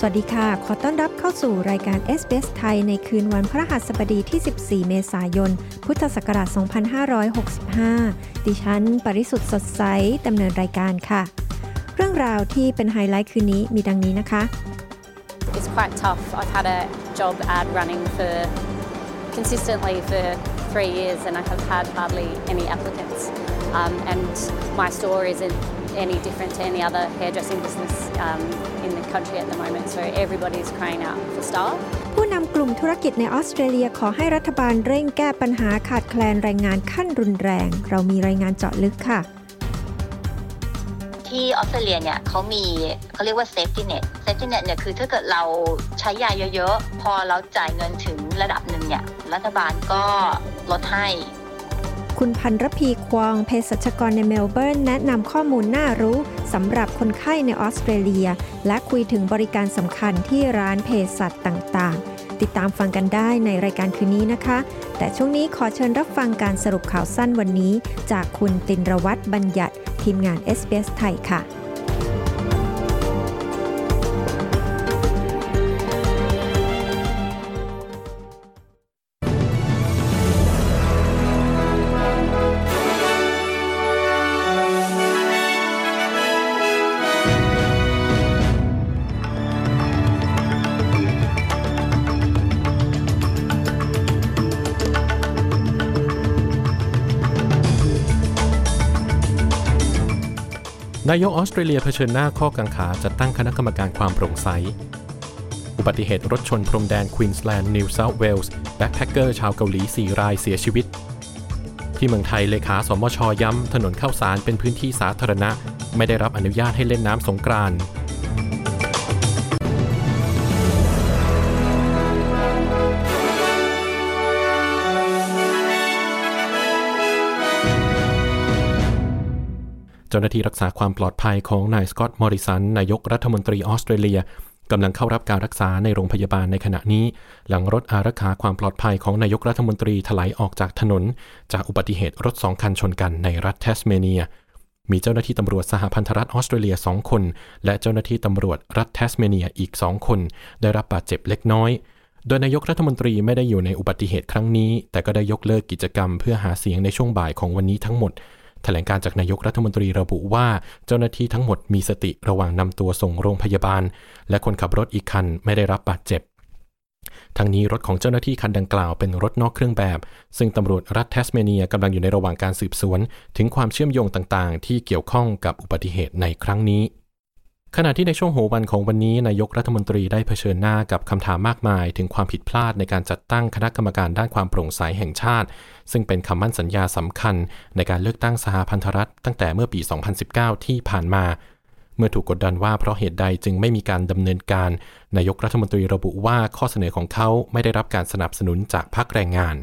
สวัสดีค่ะ ขอต้อนรับเข้าสู่รายการ SBS ไทยในคืนวันพระหัสบดีที่ 14 เมษายน พุทธศักราช 2565 ดิฉัน ปริสุทธ์สดใสดำเนินรายการค่ะ เรื่องราวที่เป็นไฮไลท์คืนนี้มีดังนี้นะคะ It's quite tough. I've had a job ad running for consistently for three years and I have had hardly any applicants. Um, and my store isn't any different to any other hairdressing business um, in the country at the moment. So everybody's crying out for staff. ผู้นำกลุ่มธุรกิจในออสเตรเลียขอให้รัฐบาลเร่งแก้ปัญหาขาดแคลนแรงงานขั้นรุนแรง เรามีรายงานเจาะลึกค่ะ ที่ออสเตรเลียเนี่ยเขามีเขาเรียกว่า safety net safety net เนี่ยคือถ้าเกิดเราใช้ยาเยอะๆ พอเราจ่ายเงินถึงระดับหนึ่งเนี่ยรัฐบาลก็ลดให้ คุณพันรพีควองเภสัชกรในเมลเบิร์นแนะนำข้อมูลน่ารู้สำหรับคนไข้ในออสเตรเลีย และคุยถึงบริการสำคัญที่ร้านเภสัชต่างๆ ติดตามฟังกันได้ในรายการคืนนี้นะคะ แต่ช่วงนี้ขอเชิญรับฟังการสรุปข่าวสั้นวันนี้ จากคุณตินรวัตรบัญญัติทีมงาน SBS ไทยค่ะ นายกออสเตรเลียเผชิญหน้าข้อกังขาจัดตั้งคณะกรรมการความโปร่งใส อุบัติเหตุรถชนพรมแดนควีนสแลนด์นิวเซาท์เวลส์แบ็คแพคเกอร์ชาวเกาหลี 4 รายเสียชีวิต ที่เมืองไทยเลขาสมชย้ำ ถนนข้าวสารเป็นพื้นที่สาธารณะ ไม่ได้รับอนุญาตให้เล่นน้ำสงกรานต์ เจ้าหน้าที่รักษาความปลอดภัยของนายสกอตต์มอริสันนายกรัฐมนตรีออสเตรเลียกำลังเข้ารับการรักษาในโรงพยาบาลในขณะนี้ หลังรถอารักขาความปลอดภัยของนายกรัฐมนตรีไถลออกจากถนน จากอุบัติเหตุรถสองคันชนกันในรัฐแทสเมเนีย มีเจ้าหน้าที่ตำรวจสหพันธรัฐออสเตรเลีย2คน และเจ้าหน้าที่ตำรวจรัฐแทสเมเนียอีก2คน ได้รับบาดเจ็บเล็กน้อย โดยนายกรัฐมนตรีไม่ได้อยู่ในอุบัติเหตุครั้งนี้ แต่ก็ได้ยกเลิกกิจกรรม เพื่อหาเสียงในช่วงบ่ายของวันนี้ทั้งหมด แถลงการณ์จากนายกรัฐมนตรีระบุว่า เจ้าหน้าที่ทั้งหมดมีสติระหว่างนำตัวส่งโรงพยาบาล และคนขับรถอีกคันไม่ได้รับบาดเจ็บทั้งนี้รถของเจ้าหน้าที่คันดังกล่าวเป็นรถนอกเครื่องแบบ ซึ่งตำรวจรัฐแทสเมเนียกำลังอยู่ในระหว่างการสืบสวน ถึงความเชื่อมโยงต่างๆ ที่เกี่ยวข้องกับอุบัติเหตุในครั้งนี้ ขณะที่ในช่วงหัววันของวันนี้นายกรัฐมนตรีได้เผชิญหน้ากับคำถามมากมาย ถึงความผิดพลาดในการจัดตั้งคณะกรรมการด้านความโปร่งใสแห่งชาติ ซึ่งเป็นคำมั่นสัญญาสำคัญ ในการเลือกตั้งสหพันธรัฐตั้งแต่เมื่อปี 2019 ที่ผ่านมา เมื่อถูกกดดันว่าเพราะเหตุใดจึงไม่มีการดำเนินการ นายกรัฐมนตรีระบุว่าข้อเสนอของเขาไม่ได้รับการสนับสนุนจากพรรคแรงงาน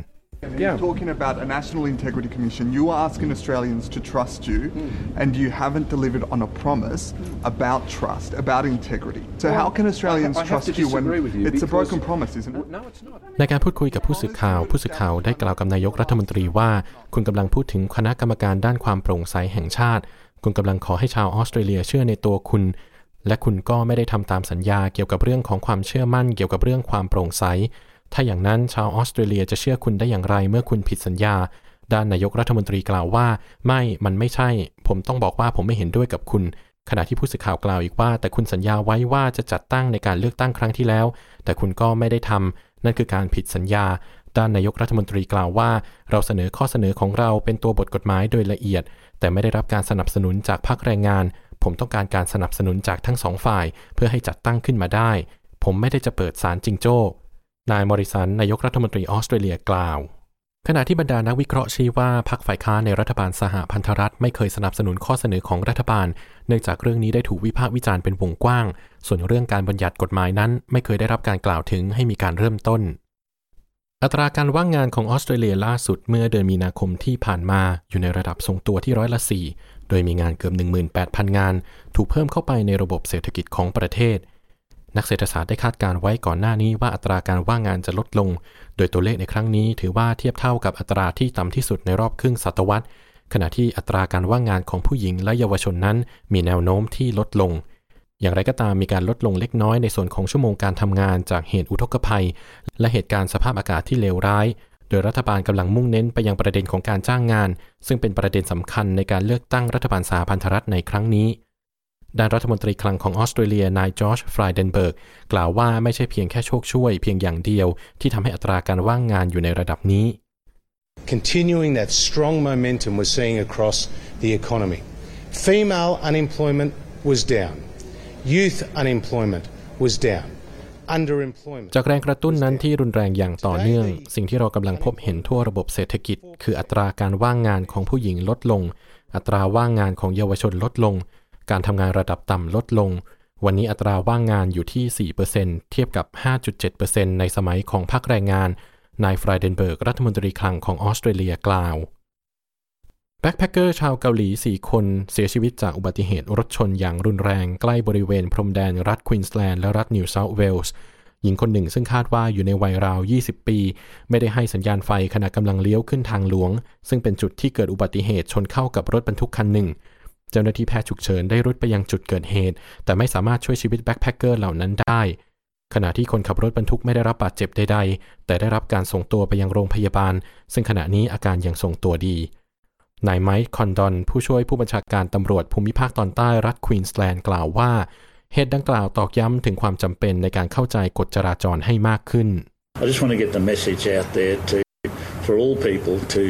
You're talking about a National Integrity Commission. You are asking Australians to trust you, and you haven't delivered on a promise about trust, about integrity. So, how can Australians I have trust to you when disagree with you it's a because- broken promise, isn't it? No, it's not. ในการพูดคุยกับผู้สื่อข่าว ผู้สื่อข่าวได้กล่าวกับนายกรัฐมนตรีว่า คุณกำลังพูดถึงคณะกรรมการด้านความโปร่งใสแห่งชาติ คุณกำลังขอให้ชาวออสเตรเลียเชื่อในตัวคุณ และคุณก็ไม่ได้ทำตามสัญญาเกี่ยวกับเรื่องของความเชื่อมั่น เกี่ยวกับเรื่องความโปร่งใส ถ้าอย่างนั้นชาวออสเตรเลียจะเชื่อคุณได้อย่างไรเมื่อคุณผิดสัญญา ด้านนายกรัฐมนตรีกล่าวว่า ไม่ มันไม่ใช่ ผมต้องบอกว่าผมไม่เห็นด้วยกับคุณ ขณะที่ผู้สื่อข่าวกล่าวอีกว่า แต่คุณสัญญาไว้ว่าจะจัดตั้งในการเลือกตั้งครั้งที่แล้ว แต่คุณก็ไม่ได้ทำนั่นคือการผิดสัญญา ด้านนายกรัฐมนตรีกล่าวว่า เราเสนอข้อเสนอของเราเป็นตัวบทกฎหมายโดยละเอียด แต่ไม่ได้รับการสนับสนุนจากภาคแรงงาน ผมต้องการการสนับสนุนจากทั้งสองฝ่าย เพื่อให้จัดตั้งขึ้นมาได้ ผมไม่ได้จะเปิดศาลจิงโจ้ นายมอริสันนายกรัฐมนตรีออสเตรเลียกล่าว ขณะที่บรรดานักวิเคราะห์ชี้ว่าพรรคฝ่ายค้านในรัฐบาลสหพันธรัฐไม่เคยสนับสนุนข้อเสนอของรัฐบาล เนื่องจากเรื่องนี้ได้ถูกวิพากษ์วิจารณ์เป็นวงกว้าง ส่วนเรื่องการบัญญัติกฎหมายนั้น ไม่เคยได้รับการกล่าวถึงให้มีการเริ่มต้น อัตราการว่างงานของออสเตรเลียล่าสุดเมื่อเดือนมีนาคมที่ผ่านมาอยู่ในระดับทรงตัวที่ร้อยละ4โดยมีงานเกือบ18,000 งาน ถูกเพิ่มเข้าไปในระบบเศรษฐกิจของประเทศ นักเศรษฐศาสตร์ได้คาดการไว้ก่อนหน้านี้ว่าอัตราการว่างงานจะลดลง โดยตัวเลขในครั้งนี้ถือว่าเทียบเท่ากับอัตราที่ต่ำที่สุดในรอบครึ่งศตวรรษ ขณะที่อัตราการว่างงานของผู้หญิงและเยาวชนนั้น มีแนวโน้มที่ลดลง อย่างไรก็ตามมีการลดลงเล็กน้อยในส่วนของชั่วโมงการทำงานจากเหตุอุทกภัย และเหตุการณ์สภาพอากาศที่เลวร้าย โดยรัฐบาลกำลังมุ่งเน้นไปยังประเด็นของการจ้างงาน ซึ่งเป็นประเด็นสำคัญในการเลือกตั้งรัฐบาลสหพันธรัฐในครั้งนี้ ด้านรัฐมนตรีคลังของออสเตรเลียนายจอร์จฟรายเดนเบิร์กกล่าวว่าไม่ใช่เพียงแค่โชคช่วยเพียงอย่างเดียวที่ทำให้อัตราการว่างงานอยู่ในระดับนี้ continuing that strong momentum we're seeing across the economy. Female unemployment was down. Youth unemployment was down. Underemployment. จากแรงกระตุ้นนั้นที่รุนแรงอย่างต่อเนื่อง สิ่งที่เรากำลังพบเห็นทั่วระบบเศรษฐกิจ คืออัตราการว่างงานของผู้หญิงลดลง อัตราว่างงานของเยาวชนลดลง การทำงานระดับต่ำลดลง วันนี้อัตราว่างงานอยู่ที่ 4%เทียบกับ 5.7%ในสมัยของพรรคแรงงาน นายฟรายเดนเบิร์ก รัฐมนตรีคลังของออสเตรเลียกล่าวแบ็คแพคเกอร์ชาวเกาหลี 4 คนเสียชีวิตจากอุบัติเหตุรถชนอย่างรุนแรงใกล้บริเวณพรมแดนรัฐควีนสแลนด์และรัฐนิวเซาท์เวลส์หญิงคนหนึ่งซึ่งคาดว่าอยู่ในวัยราว 20 ปี ไม่ได้ให้สัญญาณไฟขณะกำลังเลี้ยวขึ้นทางหลวง ซึ่งเป็นจุดที่เกิดอุบัติเหตุชนเข้ากับรถบรรทุกคันหนึ่ง เจ้าหน้าที่แพทย์ฉุกเฉินได้รุดไปยังจุดเกิดเหตุ แต่ไม่สามารถช่วยชีวิตแบ็คแพคเกอร์เหล่านั้นได้ ขณะที่คนขับรถบรรทุกไม่ได้รับบาดเจ็บใดๆ แต่ได้รับการส่งตัวไปยังโรงพยาบาล ซึ่งขณะนี้อาการยังทรงตัวดีนายไมค์คอนดอนผู้ช่วยผู้บัญชาการตำรวจภูมิภาคตอนใต้รัฐควีนสแลนด์กล่าวว่า เหตุดังกล่าวตอกย้ำถึงความจำเป็นในการเข้าใจกฎจราจรให้มากขึ้น I just want to get the message out there to for all people to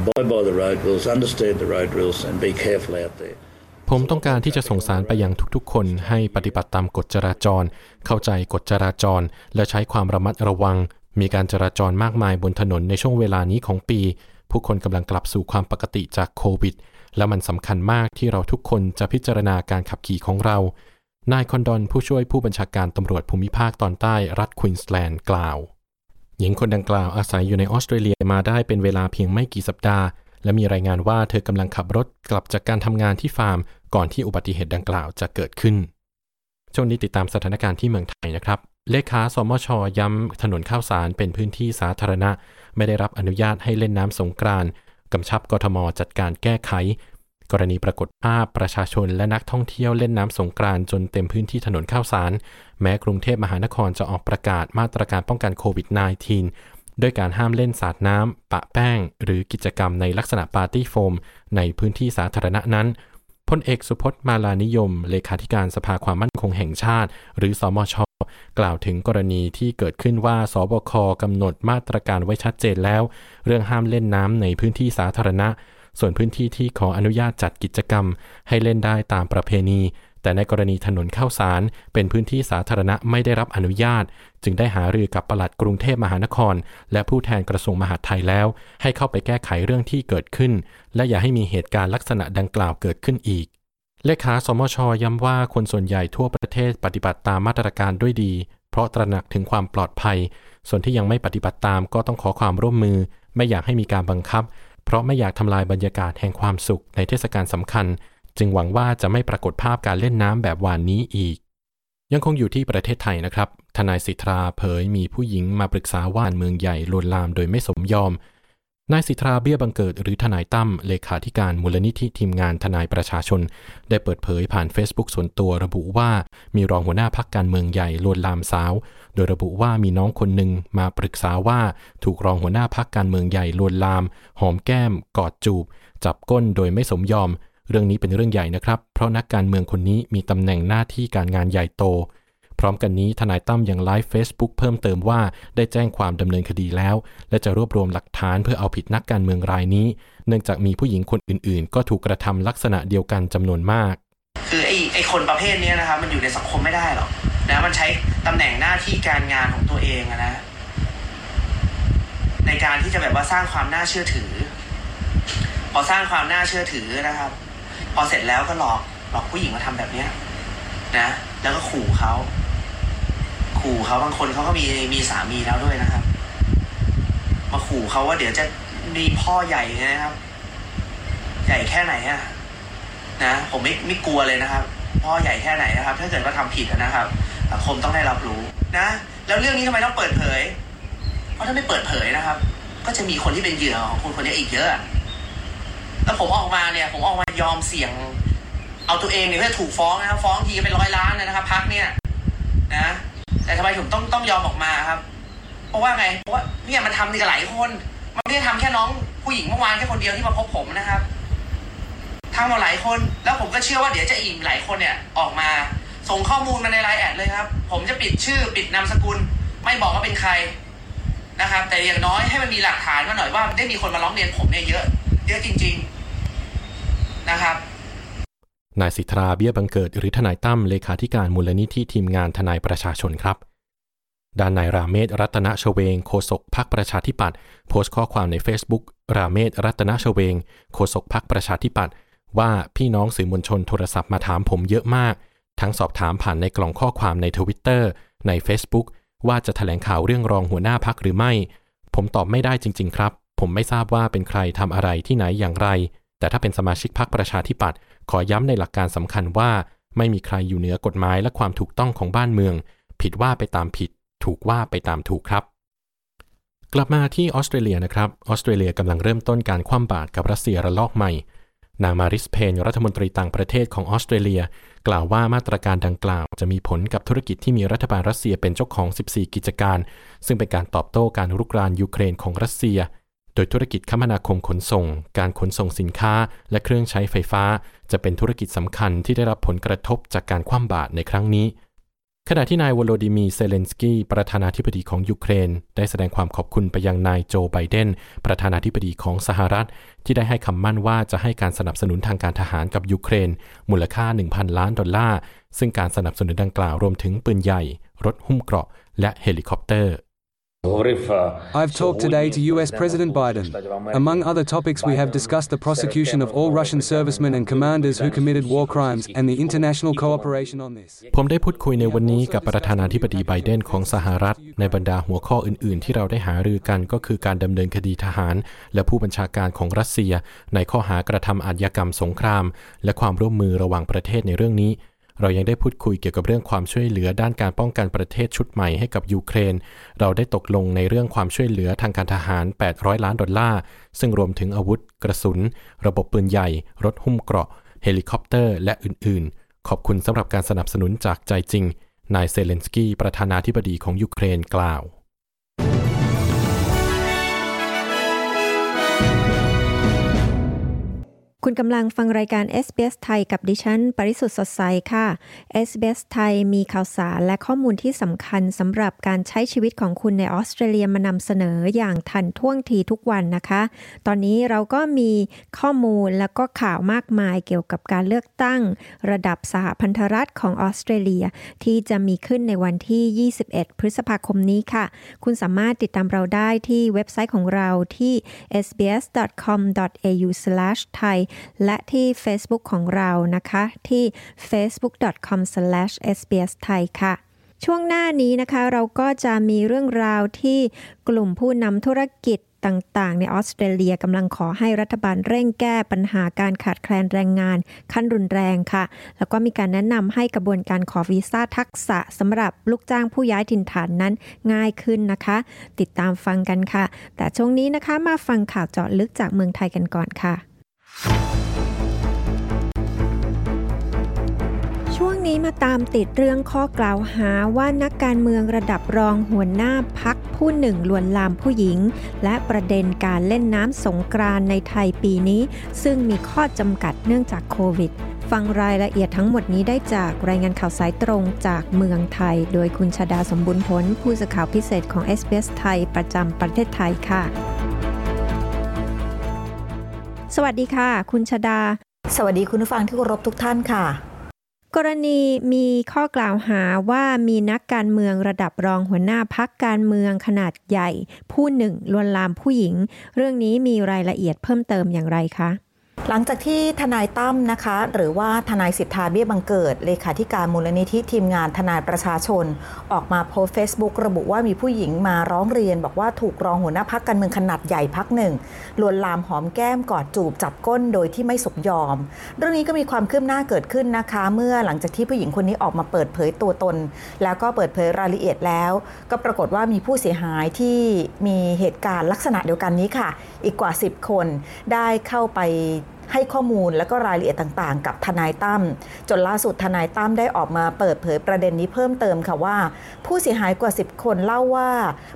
abide by the road rules, understand the road rules, and be careful out there. ผมต้องการที่จะส่งสารไปยังทุกๆ คนให้ปฏิบัติตามกฎจราจร เข้าใจกฎจราจร และใช้ความระมัดระวัง มีการจราจรมากมายบนถนนในช่วงเวลานี้ของปี ผู้คนกำลังกลับสู่ความปกติจากโควิด และมันสำคัญมากที่เราทุกคนจะพิจารณาการขับขี่ของเรา นายคอนดอนผู้ช่วยผู้บัญชาการตำรวจภูมิภาคตอนใต้รัฐควีนสแลนด์กล่าว หญิงคนดังกล่าวอาศัยอยู่ในออสเตรเลียมาได้เป็นเวลาเพียงไม่กี่สัปดาห์ และมีรายงานว่าเธอกำลังขับรถกลับจากการทำงานที่ฟาร์ม ก่อนที่อุบัติเหตุดังกล่าวจะเกิดขึ้น ช่วงนี้ติดตามสถานการณ์ที่เมืองไทยนะครับ เลขาสมชย้ำถนนข้าวสารเป็นพื้นที่สาธารณะ ไม่ได้รับอนุญาตให้เล่นน้ำสงกรานต์กำชับกทมจัดการแก้ไข กรณีปรากฏภาพประชาชนและนักท่องเที่ยวเล่นน้ำสงกรานต์จนเต็มพื้นที่ถนนข้าวสาร แม้กรุงเทพมหานครจะออกประกาศมาตรการป้องกันโควิด -19 ด้วยการห้ามเล่นสาดน้ำ ปะแป้ง หรือกิจกรรมในลักษณะปาร์ตี้โฟม ในพื้นที่สาธารณะนั้นพลเอกสุพจน์มาลานิยม เลขาธิการสภาความมั่นคงแห่งชาติ หรือสอมชกล่าวถึงกรณีที่เกิดขึ้นว่าสบคกำหนดมาตรการไว้ชัดเจนแล้ว เรื่องห้ามเล่นน้ำในพื้นที่สาธารณะ ส่วนพื้นที่ที่ขออนุญาตจัดกิจกรรม ให้เล่นได้ตามประเพณี แต่ในกรณีถนนข้าวสาร เป็นพื้นที่สาธารณะไม่ได้รับอนุญาต จึงได้หารือกับปลัดกรุงเทพมหานคร และผู้แทนกระทรวงมหาดไทยแล้ว ให้เข้าไปแก้ไขเรื่องที่เกิดขึ้น และอย่าให้มีเหตุการณ์ลักษณะดังกล่าวเกิดขึ้นอีกเลขาสมชย้ำว่าคนส่วนใหญ่ทั่วประเทศปฏิบัติตามมาตรการด้วยดี เพราะตระหนักถึงความปลอดภัย ส่วนที่ยังไม่ปฏิบัติตามก็ต้องขอความร่วมมือ ไม่อยากให้มีการบังคับ เพราะไม่อยากทำลายบรรยากาศแห่งความสุขในเทศกาลสำคัญ จึงหวังว่าจะไม่ปรากฏภาพการเล่นน้ำแบบวานนี้อีก ยังคงอยู่ที่ประเทศไทยนะครับ ทนายสิทธาเผยมีผู้หญิงมาปรึกษาว่านเมืองใหญ่ลวนลามโดยไม่สมยอม นายสิทธาเบี้ยบังเกิดหรือทนายตั้มเลขาธิการมูลนิธิทีมงานทนายประชาชน ได้เปิดเผยผ่าน Facebook ส่วนตัวระบุว่ามีรองหัวหน้าพักการเมืองใหญ่ลวนลามสาว โดยระบุว่ามีน้องคนหนึ่งมาปรึกษาว่าถูกรองหัวหน้าพักการเมืองใหญ่ลวนลาม หอมแก้ม กอดจูบ จับก้นโดยไม่สมยอม เรื่องนี้เป็นเรื่องใหญ่นะครับ เพราะนักการเมืองคนนี้มีตำแหน่งหน้าที่การงานใหญ่โต พร้อมกันนี้ทนายตั้มยังไลฟ์ Facebook เพิ่มเติมว่าได้แจ้งความดำเนินคดีแล้ว และจะรวบรวมหลักฐานเพื่อเอาผิดนักการเมืองรายนี้ เนื่องจากมีผู้หญิงคนอื่น ๆ ก็ถูกกระทำลักษณะเดียวกันจำนวนมาก คือไอ้ไอ้คนประเภทนี้นะครับมันอยู่ในสังคมไม่ได้หรอกนะมันใช้ตำแหน่งหน้าที่การงานของตัวเองนะในการที่จะแบบว่าสร้างความน่าเชื่อถือ พอสร้างความน่าเชื่อถือนะครับ พอเสร็จแล้วก็หลอกหลอกผู้หญิงมาทำแบบเนี้ยนะ แล้วก็ขู่เขาขู่เขาบางคนเขาก็มีมีสามีแล้วด้วยนะครับ มาขู่เขาว่าเดี๋ยวจะมีพ่อใหญ่นะครับ ใหญ่แค่ไหนอะนะผมไม่ไม่กลัวเลยนะครับ พ่อใหญ่แค่ไหนนะครับ ถ้าเกิดว่าทำผิดนะครับสังคมต้องได้รับรู้นะ แล้วเรื่องนี้ทำไมต้องเปิดเผย เพราะถ้าไม่เปิดเผยนะครับ ก็จะมีคนที่เป็นเหยื่อของคนคนนี้อีกเยอะ แล้วผมออกมาเนี่ย ผมออกมายอมเสี่ยง เอาตัวเองเนี่ยเพื่อถูกฟ้องนะครับ ฟ้องทีเป็นร้อยล้านเลยนะครับพักเนี่ยนะแต่ทำไมผมต้องต้องยอมออกมาครับ เพราะว่าไงเพราะว่าเนี่ยมันทำนี่กับหลายคน มันไม่ได้ทำแค่น้องผู้หญิงเมื่อวานแค่คนเดียวที่มาพบผมนะครับทำมาหลายคน แล้วผมก็เชื่อว่าเดี๋ยวจะอีกหลายคนเนี่ยออกมาส่งข้อมูลมาในไลน์แอดเลยครับ ผมจะปิดชื่อปิดนามสกุล ไม่บอกว่าเป็นใครนะครับ แต่อย่างน้อยให้มันมีหลักฐานมาหน่อยว่าได้มีคนมาร้องเรียนผมเนี่ยเยอะ เยอะจริง ๆ นะครับนายสิทธาเบี้ยบังเกิดหรือทนายตั้มเลขาธิการมูลนิธิทีมงานทนายประชาชนครับ ด้านนายราเมศรัตนชเวงโฆษกพักประชาธิปัตย์โพสต์ข้อความใน Facebook ราเมศรัตนชเวงโฆษกพักประชาธิปัตย์ว่าพี่น้องสื่อมวลชนโทรศัพท์มาถามผมเยอะมาก ทั้งสอบถามผ่านในกล่องข้อความในทวิตเตอร์ใน Facebook ว่าจะแถลงข่าวเรื่องรองหัวหน้าพักหรือไม่ ผมตอบไม่ได้จริง ๆ ครับ ผมไม่ทราบว่าเป็นใครทำอะไรที่ไหนอย่างไร แต่ถ้าเป็นสมาชิกพักประชาธิปัตย์ขอย้ำในหลักการสำคัญว่า ไม่มีใครอยู่เหนือกฎหมายและความถูกต้องของบ้านเมือง ผิดว่าไปตามผิด ถูกว่าไปตามถูกครับ กลับมาที่ออสเตรเลียนะครับออสเตรเลียกำลังเริ่มต้นการคว่ำบาตรกับรัสเซียระลอกใหม่ นางมาริสเพนรัฐมนตรีต่างประเทศของออสเตรเลีย กล่าวว่ามาตรการดังกล่าว จะมีผลกับธุรกิจที่มีรัฐบาลรัสเซียเป็นเจ้าของ 14 กิจการ ซึ่งเป็นการตอบโต้การรุกรานยูเครนของรัสเซีย ดยธุรกิจคมนาคมขนส่ง การขนส่งสินค้า และเครื่องใช้ไฟฟ้า จะเป็นธุรกิจสำคัญที่ได้รับผลกระทบจากการคว่ำบาตรในครั้งนี้ ขณะที่นายโวโลดิมีร์ เซเลนสกี้ประธานาธิบดีของยูเครน ได้แสดงความขอบคุณไปยังนายโจไบเดน ประธานาธิบดีของสหรัฐ ที่ได้ให้คำมั่นว่าจะให้การสนับสนุนทางการทหารกับยูเครน มูลค่า 1,000 ล้านดอลลาร์ซึ่งการสนับสนุนดังกล่าวรวมถึงปืนใหญ่ รถหุ้มเกราะ และเฮลิคอปเตอร์ I've talked today to US President Biden. Among other topics, we have discussed the prosecution of all Russian servicemen and commanders who committed war crimes and the international cooperation on this. ผมได้พูดคุยในวันนี้กับประธานาธิบดีไบเดนของสหรัฐ ในบรรดาหัวข้ออื่น ๆ ที่เราได้หารือกันก็คือการดำเนินคดีทหาร และผู้บัญชาการของรัสเซีย ในข้อหากระทำอาชญากรรมสงคราม และความร่วมมือระหว่างประเทศในเรื่องนี้ เรายังได้พูดคุยเกี่ยวกับเรื่องความช่วยเหลือด้านการป้องกันประเทศชุดใหม่ให้กับยูเครน เราได้ตกลงในเรื่องความช่วยเหลือทางการทหาร 800 ล้านดอลลาร์ ซึ่งรวมถึงอาวุธ กระสุน ระบบปืนใหญ่ รถหุ้มเกราะ เฮลิคอปเตอร์ และอื่น ๆ ขอบคุณสำหรับการสนับสนุนจากใจจริง นายเซเลนสกี้ประธานาธิบดีของยูเครนกล่าว คุณกำลังฟังรายการ SBS ไทยกับดิฉัน ปริสุทธ์สดใสค่ะ SBS ไทยมีข่าวสารและข้อมูลที่สำคัญสำหรับการใช้ชีวิตของคุณในออสเตรเลียมานำเสนออย่างทันท่วงทีทุกวันนะคะ ตอนนี้เราก็มีข้อมูลแล้วก็ข่าวมากมายเกี่ยวกับการเลือกตั้ง ระดับสหพันธรัฐของออสเตรเลีย ที่จะมีขึ้นในวันที่ 21 พฤษภาคมนี้ค่ะ คุณสามารถติดตามเราได้ที่เว็บไซต์ของเราที่ sbs.com.au/thai และที่ Facebook ของเรานะคะ ที่ facebook.com/sbsthai ค่ะช่วงหน้านี้นะคะเราก็จะมีเรื่องราวที่กลุ่มผู้นำธุรกิจต่างๆ ในออสเตรเลียกำลังขอให้รัฐบาลเร่งแก้ปัญหาการขาดแคลนแรงงานขั้นรุนแรงค่ะ แล้วก็มีการแนะนำให้กระบวนการขอวีซ่าทักษะสำหรับลูกจ้างผู้ย้ายถิ่นฐานนั้นง่ายขึ้นนะคะ ติดตามฟังกันค่ะ แต่ช่วงนี้นะคะมาฟังข่าวเจาะลึกจากเมืองไทยกันก่อนค่ะ ช่วงนี้มาตามติดเรื่องข้อกล่าวหาว่านักการเมืองระดับรองหัวหน้าพักผู้หนึ่งลวนลามผู้หญิง และประเด็นการเล่นน้ำสงกรานในไทยปีนี้ ซึ่งมีข้อจำกัดเนื่องจากโควิด ฟังรายละเอียดทั้งหมดนี้ได้จากรายงานข่าวสายตรงจากเมืองไทย โดยคุณชาดาสมบุญผล ผู้สื่อข่าวพิเศษของ s อ s ไทยประจำประเทศไทยค่ะ สวัสดีค่ะ คุณชาดา สวัสดีคุณผู้ฟังที่เคารพทุกท่านค่ะ กรณีมีข้อกล่าวหาว่ามีนักการเมืองระดับรองหัวหน้าพักการเมืองขนาดใหญ่ ผู้หนึ่งลวนลามผู้หญิง เรื่องนี้มีรายละเอียดเพิ่มเติมอย่างไรคะ หลังจากที่ทนายตั้มนะคะ หรือว่าทนายสิทธาเบี้ยบังเกิด เลขาธิการมูลนิธิทีมงานทนายประชาชน ออกมาโพสเฟซบุ๊กระบุว่ามีผู้หญิงมาร้องเรียน บอกว่าถูกรองหัวหน้าพักการเมืองขนาดใหญ่พักหนึ่งลวนลามหอมแก้มกอดจูบจับก้นโดยที่ไม่สมยอม เรื่องนี้ก็มีความคืบหน้าเกิดขึ้นนะคะ เมื่อหลังจากที่ผู้หญิงคนนี้ออกมาเปิดเผยตัวตน แล้วก็เปิดเผยรายละเอียดแล้ว ก็ปรากฏว่ามีผู้เสียหายที่มีเหตุการณ์ลักษณะเดียวกันนี้ค่ะ อีกกว่า 10 คนได้เข้าไป ให้ข้อมูลและก็รายละเอียดต่างๆ กับทนายตั้มจนล่าสุดทนายตั้มได้ออกมาเปิดเผยประเด็นนี้เพิ่มเติมค่ะว่า ผู้เสียหายกว่า 10 คนเล่าว่า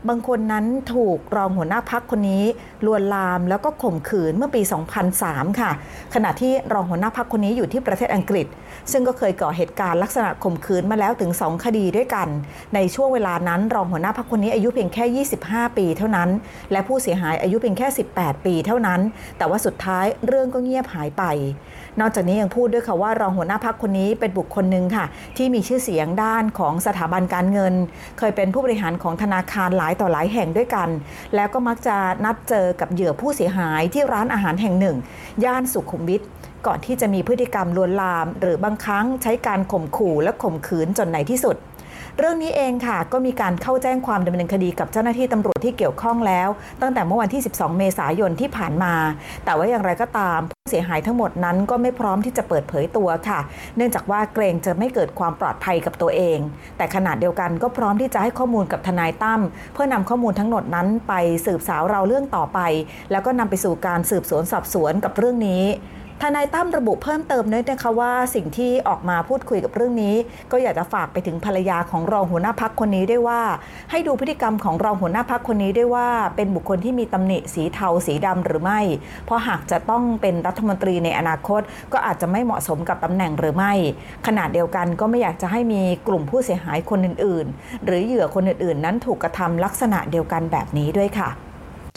บางคนนั้นถูกรองหัวหน้าพักคนนี้ ลวนลาม แล้วก็ข่มขืนเมื่อปี 2003 ค่ะ ขณะที่รองหัวหน้าพักคนนี้อยู่ที่ประเทศอังกฤษ ซึ่งก็เคยก่อเหตุการณ์ลักษณะข่มขืนมาแล้วถึง 2 คดีด้วยกัน ในช่วงเวลานั้น รองหัวหน้าพักคนนี้อายุเพียงแค่ 25 ปีเท่านั้น และผู้เสียหายอายุเพียงแค่ 18 ปีเท่านั้น แต่ว่าสุดท้ายเรื่องก็เงียบหายไป นอกจากนี้ยังพูดด้วยค่ะว่ารองหัวหน้าพักคนนี้เป็นบุคคลหนึ่งค่ะ ที่มีชื่อเสียงด้านของสถาบันการเงิน เคยเป็นผู้บริหารของธนาคารหลายต่อหลายแห่งด้วยกัน แล้วก็มักจะนัดเจอกับเหยื่อผู้เสียหายที่ร้านอาหารแห่งหนึ่ง ย่านสุขุมวิทก่อนที่จะมีพฤติกรรมลวนลาม หรือบางครั้งใช้การข่มขู่และข่มขืนจนในที่สุดเรื่องนี้เองค่ะก็มีการเข้าแจ้งความดำเนินคดีกับเจ้าหน้าที่ตำรวจที่เกี่ยวข้องแล้ว ตั้งแต่เมื่อวันที่ 12 เมษายนที่ผ่านมา แต่ว่าอย่างไรก็ตาม เสียหายทั้งหมดนั้นก็ไม่พร้อมที่จะเปิดเผยตัวค่ะ เนื่องจากว่าเกรงจะไม่เกิดความปลอดภัยกับตัวเอง แต่ขณะเดียวกันก็พร้อมที่จะให้ข้อมูลกับทนายตั้มเพื่อนำข้อมูลทั้งหมดนั้นไปสืบสาวเราเรื่องต่อไป แล้วก็นำไปสู่การสืบสวนสอบสวนกับเรื่องนี้ ทนายตั้มระบุเพิ่มเติมด้วยนะคะว่าสิ่งที่ออกมาพูดคุยกับเรื่องนี้ ก็อยากจะฝากไปถึงภรรยาของรองหัวหน้าพักคนนี้ด้วยว่า ให้ดูพฤติกรรมของรองหัวหน้าพักคนนี้ด้วยว่า เป็นบุคคลที่มีตำหนิสีเทาสีดำหรือไม่ เพราะหากจะต้องเป็นรัฐมนตรีในอนาคต ก็อาจจะไม่เหมาะสมกับตำแหน่งหรือไม่ ขนาดเดียวกันก็ไม่อยากจะให้มีกลุ่มผู้เสียหายคนอื่น ๆ หรือเหยื่อคนอื่น ๆ นั้นถูกกระทำลักษณะเดียวกันแบบนี้ด้วยค่ะ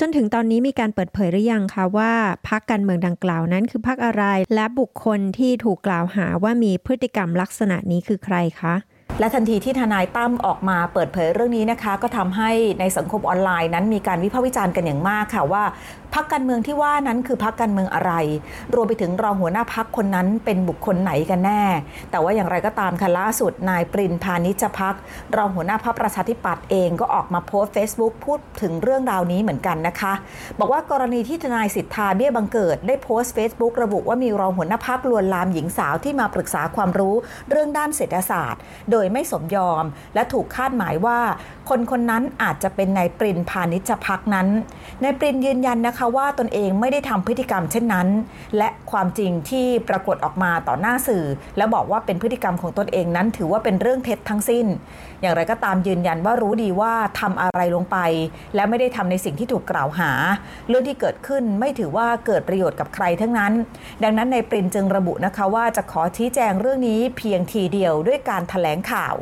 จนถึงตอนนี้มีการเปิดเผยหรือยังคะว่าพักการเมืองดังกล่าวนั้นคือพักอะไร และบุคคลที่ถูกกล่าวหาว่ามีพฤติกรรมลักษณะนี้คือใครคะ และทันทีที่ทนายตั้มออกมาเปิดเผยเรื่องนี้นะคะ ก็ทำให้ในสังคมออนไลน์นั้นมีการวิพากษ์วิจารณ์กันอย่างมากค่ะว่าพรรคการเมืองที่ว่านั้นคือพรรคการเมืองอะไร รวมไปถึงรองหัวหน้าพรรคคนนั้นเป็นบุคคลไหนกันแน่ แต่ว่าอย่างไรก็ตามค่ะล่าสุดนายปริญญ์ พานิชภักดิ์ รองหัวหน้าพรรคประชาธิปัตย์เองก็ออกมาโพสต์เฟซบุ๊กพูดถึงเรื่องราวนี้เหมือนกันนะคะ บอกว่ากรณีที่ทนายษิทราเบี้ยบังเกิดได้โพสต์เฟซบุ๊กระบุว่ามีรองหัวหน้าพรรคลวนลามหญิงสาวที่มาปรึกษาความรู้เรื่องด้านเศรษฐศาสตร์โดยไม่สมยอม และถูกคาดหมายว่า คนคนนั้นอาจจะเป็นนายปรินพานิชพักนั้นนายปรินยืนยันนะคะว่าตนเองไม่ได้ทำพฤติกรรมเช่นนั้น และความจริงที่ปรากฏออกมาต่อหน้าสื่อ และบอกว่าเป็นพฤติกรรมของตนเองนั้น ถือว่าเป็นเรื่องเท็จทั้งสิ้น อย่างไรก็ตามยืนยันว่ารู้ดีว่าทำอะไรลงไป และไม่ได้ทำในสิ่งที่ถูกกล่าวหา เรื่องที่เกิดขึ้นไม่ถือว่าเกิดประโยชน์กับใครทั้งนั้น ดังนั้นในปรินจึงระบุนะคะว่าจะขอชี้แจงเรื่องนี้เพียงทีเดียวด้วยการถแถลงข่าว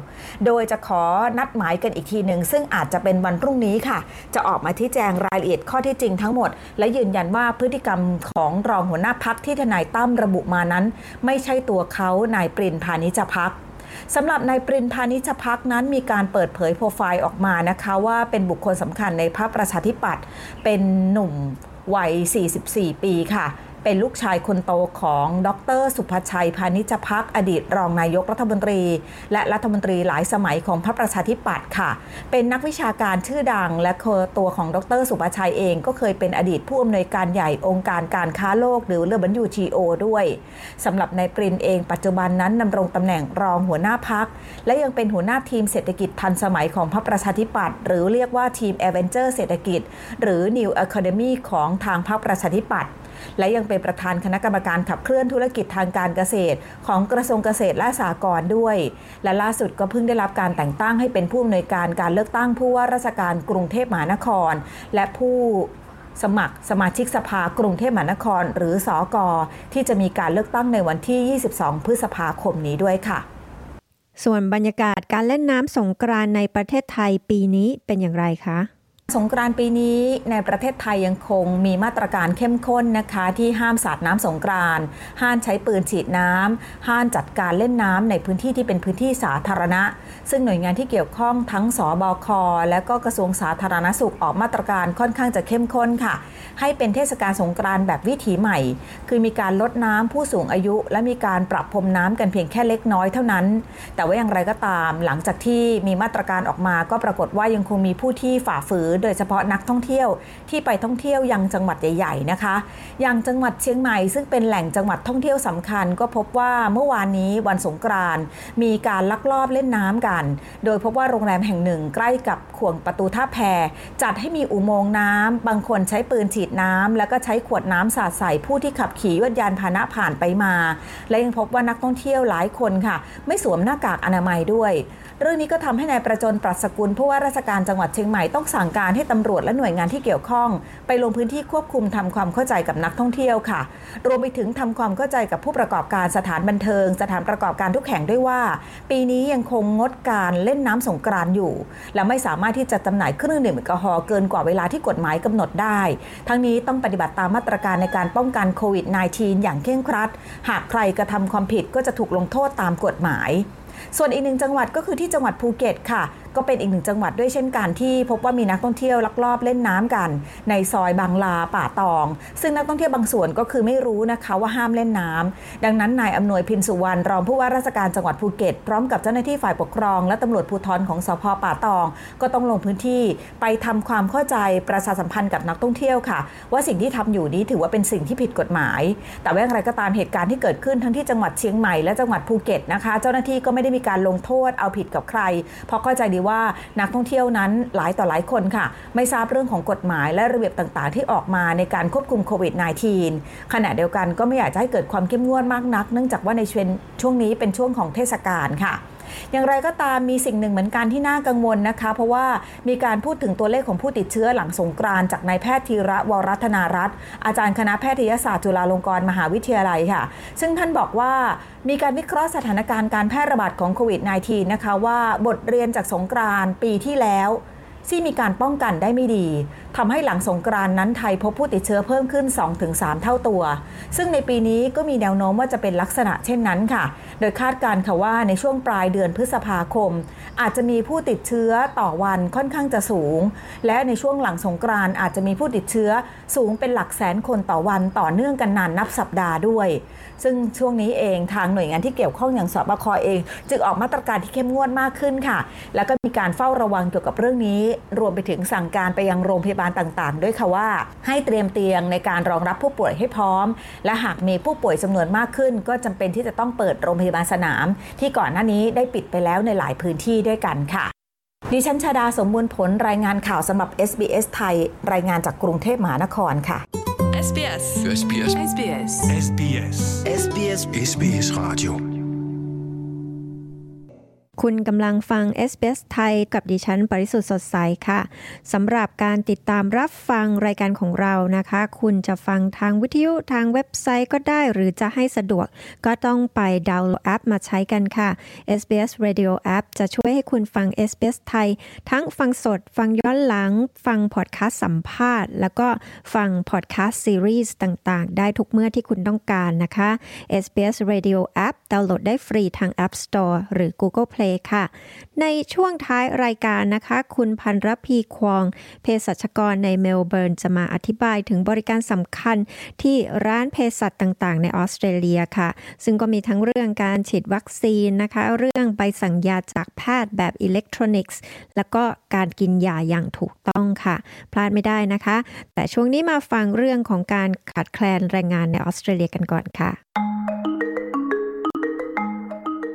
โดยจะขอนัดหมายกันอีกทีหนึ่ง ซึ่งอาจจะเป็นวันพรุ่งนี้ค่ะ จะออกมาชี้แจงรายละเอียดข้อที่จริงทั้งหมด และยืนยันว่าพฤติกรรมของรองหัวหน้าพักที่ทนายตั้มระบุมานั้น ไม่ใช่ตัวเขานายปรินพานิชพักสำหรับนายปรินพานิชพักนั้นมีการเปิดเผยโปรไฟล์ออกมานะคะ ว่าเป็นบุคคลสำคัญในพรรคประชาธิปัตย์เป็นหนุ่มวัย 44 ปีค่ะ เป็นลูกชายคนโตของดร ศุภชัยพานิชภักดิ์ อดีตรองนายกรัฐมนตรี และรัฐมนตรีหลายสมัยของพรรคประชาธิปัตย์ค่ะ เป็นนักวิชาการชื่อดัง และตัวของดร ศุภชัยเองก็เคยเป็นอดีตผู้อำนวยการใหญ่องค์การการค้าโลกหรือ WTO ด้วยสำหรับนายปริญญ์เองปัจจุบันนั้นดำรงตำแหน่งรองหัวหน้าพรรค และยังเป็นหัวหน้าทีมเศรษฐกิจทันสมัยของพรรคประชาธิปัตย์หรือเรียกว่าทีม Avenger เศรษฐกิจ หรือ New Academy ของทางพรรคประชาธิปัตย์ และยังเป็นประธานคณะกรรมการขับเคลื่อนธุรกิจทางการเกษตร ของกระทรวงเกษตรและสหกรณ์ด้วย และล่าสุดก็เพิ่งได้รับการแต่งตั้งให้เป็นผู้อำนวยการการเลือกตั้งผู้ว่าราชการกรุงเทพมหานคร และผู้สมัครสมาชิกสภากรุงเทพมหานคร หรือสอกอที่จะมีการเลือกตั้งในวันที่ 22 พฤษภาคมนี้ด้วยค่ะ ส่วนบรรยากาศการเล่นน้ำสงกรานในประเทศไทยปีนี้เป็นอย่างไรคะ สงกรานต์ปีนี้ในประเทศไทยยังคงมีมาตรการเข้มข้นนะคะ ที่ห้ามสาดน้ำสงกรานต์ห้ามใช้ปืนฉีดน้ำห้ามจัดการเล่นน้ำในพื้นที่ที่เป็นพื้นที่สาธารณะ ซึ่งหน่วยงานที่เกี่ยวข้องทั้งสบคและก็กระทรวงสาธารณสุขออกมาตรการค่อนข้างจะเข้มข้นค่ะ ให้เป็นเทศกาลสงกรานต์แบบวิถีใหม่ คือมีการลดน้ำผู้สูงอายุ และมีการปรับพรมน้ำกันเพียงแค่เล็กน้อยเท่านั้น แต่ว่าอย่างไรก็ตาม หลังจากที่มีมาตรการออกมาก็ปรากฏว่ายังคงมีผู้ที่ฝ่าฝืนโดยเฉพาะนักท่องเที่ยวที่ไปท่องเที่ยวยังจังหวัดใหญ่ ๆนะคะ อย่างจังหวัดเชียงใหม่ซึ่งเป็นแหล่งจังหวัดท่องเที่ยวสำคัญ ก็พบว่าเมื่อวานนี้วันสงกรานต์มีการลักลอบเล่นน้ำกัน โดยพบว่าโรงแรมแห่งหนึ่งใกล้กับขวงประตูท่าแพจัดให้มีอุโมงค์น้ำบางคนใช้ปืนฉีดน้ำแล้วก็ใช้ขวดน้ำสาดใส่ผู้ที่ขับขี่ยวดยานพาหนะผ่านไปมา และยังพบว่านักท่องเที่ยวหลายคนค่ะ ไม่สวมหน้ากากอนามัยด้วย เรื่องนี้ก็ทำให้นายประจนปรัชสกุลผู้ว่าราชการจังหวัดเชียงใหม่ต้องสั่งการให้ตำรวจและหน่วยงานที่เกี่ยวข้อง ไปลงพื้นที่ควบคุมทำความเข้าใจกับนักท่องเที่ยวค่ะ รวมไปถึงทำความเข้าใจกับผู้ประกอบการสถานบันเทิง สถานประกอบการทุกแห่งด้วยว่า ปีนี้ยังคงงดการเล่นน้ำสงกรานอยู่ และไม่สามารถที่จะจำหน่ายเครื่องดื่มแอลกอฮอล์เกินกว่าเวลาที่กฎหมายกำหนดได้ ทั้งนี้ต้องปฏิบัติตามมาตรการในการป้องกันโควิด -19 อย่างเคร่งครัด หากใครกระทำความผิดก็จะถูกลงโทษตามกฎหมาย ส่วนอีกหนึ่งจังหวัดก็คือที่จังหวัดภูเก็ตค่ะ ก็เป็นอีกหนึ่งจังหวัดด้วยเช่นกันที่พบว่ามีนักท่องเที่ยวลักลอบเล่นน้ำกัน ในซอยบางลาป่าตอง ซึ่งนักท่องเที่ยวบางส่วนก็คือไม่รู้นะคะว่าห้ามเล่นน้ำดังนั้นนายอำนวยพินสุวรรณรองผู้ว่าราชการจังหวัดภูเก็ต พร้อมกับเจ้าหน้าที่ฝ่ายปกครอง และตำรวจภูธรของสภ.ป่าตอง ก็ต้องลงพื้นที่ไปทำความเข้าใจประชาสัมพันธ์กับนักท่องเที่ยวค่ะ ว่าสิ่งที่ทำอยู่นี้ถือว่าเป็นสิ่งที่ผิดกฎหมาย แต่ว่าอย่างไรก็ตามเหตุการณ์ที่เกิดขึ้นทั้งที่จังหวัดเชียงใหม่และจังหวัดภูเก็ตนะคะ เจ้าหน้าที่ก็ไม่ได้มีการลงโทษเอาผิดกับใครเพราะเข้าใจดีว่านักท่องเที่ยวนั้นหลายต่อหลายคนค่ะ ไม่ทราบเรื่องของกฎหมายและระเบียบต่างๆ ที่ออกมาในการควบคุมโควิด -19 ขณะเดียวกันก็ไม่อยากจะให้เกิดความเข้มงวดมากนัก เนื่องจากว่าในช่วงนี้เป็นช่วงของเทศกาลค่ะ อย่างไรก็ตามมีสิ่งหนึ่งเหมือนกันที่น่ากังวลนะคะ เพราะว่ามีการพูดถึงตัวเลขของผู้ติดเชื้อหลังสงกรานจากนายแพทย์ธีระวรัตนารัตน์อาจารย์คณะแพทยศาสตร์จุฬาลงกรณ์มหาวิทยาลัยค่ะ ซึ่งท่านบอกว่ามีการวิเคราะห์สถานการณ์การแพร่ระบาดของโควิด -19 นะคะว่าบทเรียนจากสงกรานปีที่แล้ว ที่มีการป้องกันได้ไม่ดีทำให้หลังสงกรานนั้นไทยพบผู้ติดเชื้อเพิ่มขึ้น 2-3 เท่าตัว ซึ่งในปีนี้ก็มีแนวโน้มว่าจะเป็นลักษณะเช่นนั้นค่ะ โดยคาดการณ์ค่ะว่าในช่วงปลายเดือนพฤษภาคม อาจจะมีผู้ติดเชื้อต่อวันค่อนข้างจะสูง และในช่วงหลังสงกรานอาจจะมีผู้ติดเชื้อสูงเป็นหลักแสนคนต่อวันต่อเนื่องกันนานนับสัปดาห์ด้วย ซึ่งช่วงนี้เองทางหน่วยงานที่เกี่ยวข้องอย่างสบคเอง จึงออกมาตรการที่เข้มงวดมากขึ้นค่ะ แล้วก็มีการเฝ้าระวังเกี่ยวกับเรื่องนี้ รวมไปถึงสั่งการไปยังโรงพยาบาลต่างๆ ด้วยค่ะว่า ให้เตรียมเตียงในการรองรับผู้ป่วยให้พร้อม และหากมีผู้ป่วยจำนวนมากขึ้น ก็จำเป็นที่จะต้องเปิดโรงพยาบาลสนาม ที่ก่อนหน้านี้ได้ปิดไปแล้วในหลายพื้นที่ด้วยกันค่ะดิฉันชาดาสมบูรณ์ผลรายงานข่าวสำหรับ SBS ไทย รายงานจากกรุงเทพมหานครค่ะ SBS SBS SBS SBS SBS SBS Radio คุณกำลังฟัง s อ s ไทยกับดิฉัน ปริสุทธ์สดใสค่ะสำหรับการติดตามรับฟังรายการของเรานะคะ คุณจะฟังทางวิทยุทางเว็บไซต์ก็ได้ หรือจะให้สะดวก ก็ต้องไปดาวน์โหลดแอปมาใช้กันค่ะ SBS Radio App จะช่วยให้คุณฟัง SBS ไทย ทั้งฟังสด ฟังย้อนหลัง ฟังพอดแคสต์สัมภาษณ์ แล้วก็ฟังพอดแคสต์ซีรีส์ต่างๆ ได้ทุกเมื่อที่คุณต้องการนะคะ SBS Radio App ดาวน์โหลดได้ฟรีทาง App Store หรือ Google Play ค่ะ ในช่วงท้ายรายการนะคะ คุณพันรพีควองเภสัชกรในเมลเบิร์นจะมาอธิบายถึงบริการสำคัญที่ร้านเภสัชต่างๆ ในออสเตรเลียค่ะ ซึ่งก็มีทั้งเรื่องการฉีดวัคซีนนะคะ เรื่องใบสั่งยาจากแพทย์แบบอิเล็กทรอนิกส์ แล้วก็การกินยาอย่างถูกต้องค่ะ พลาดไม่ได้นะคะ แต่ช่วงนี้มาฟังเรื่องของการขาดแคลนแรงงานในออสเตรเลียกันก่อนค่ะ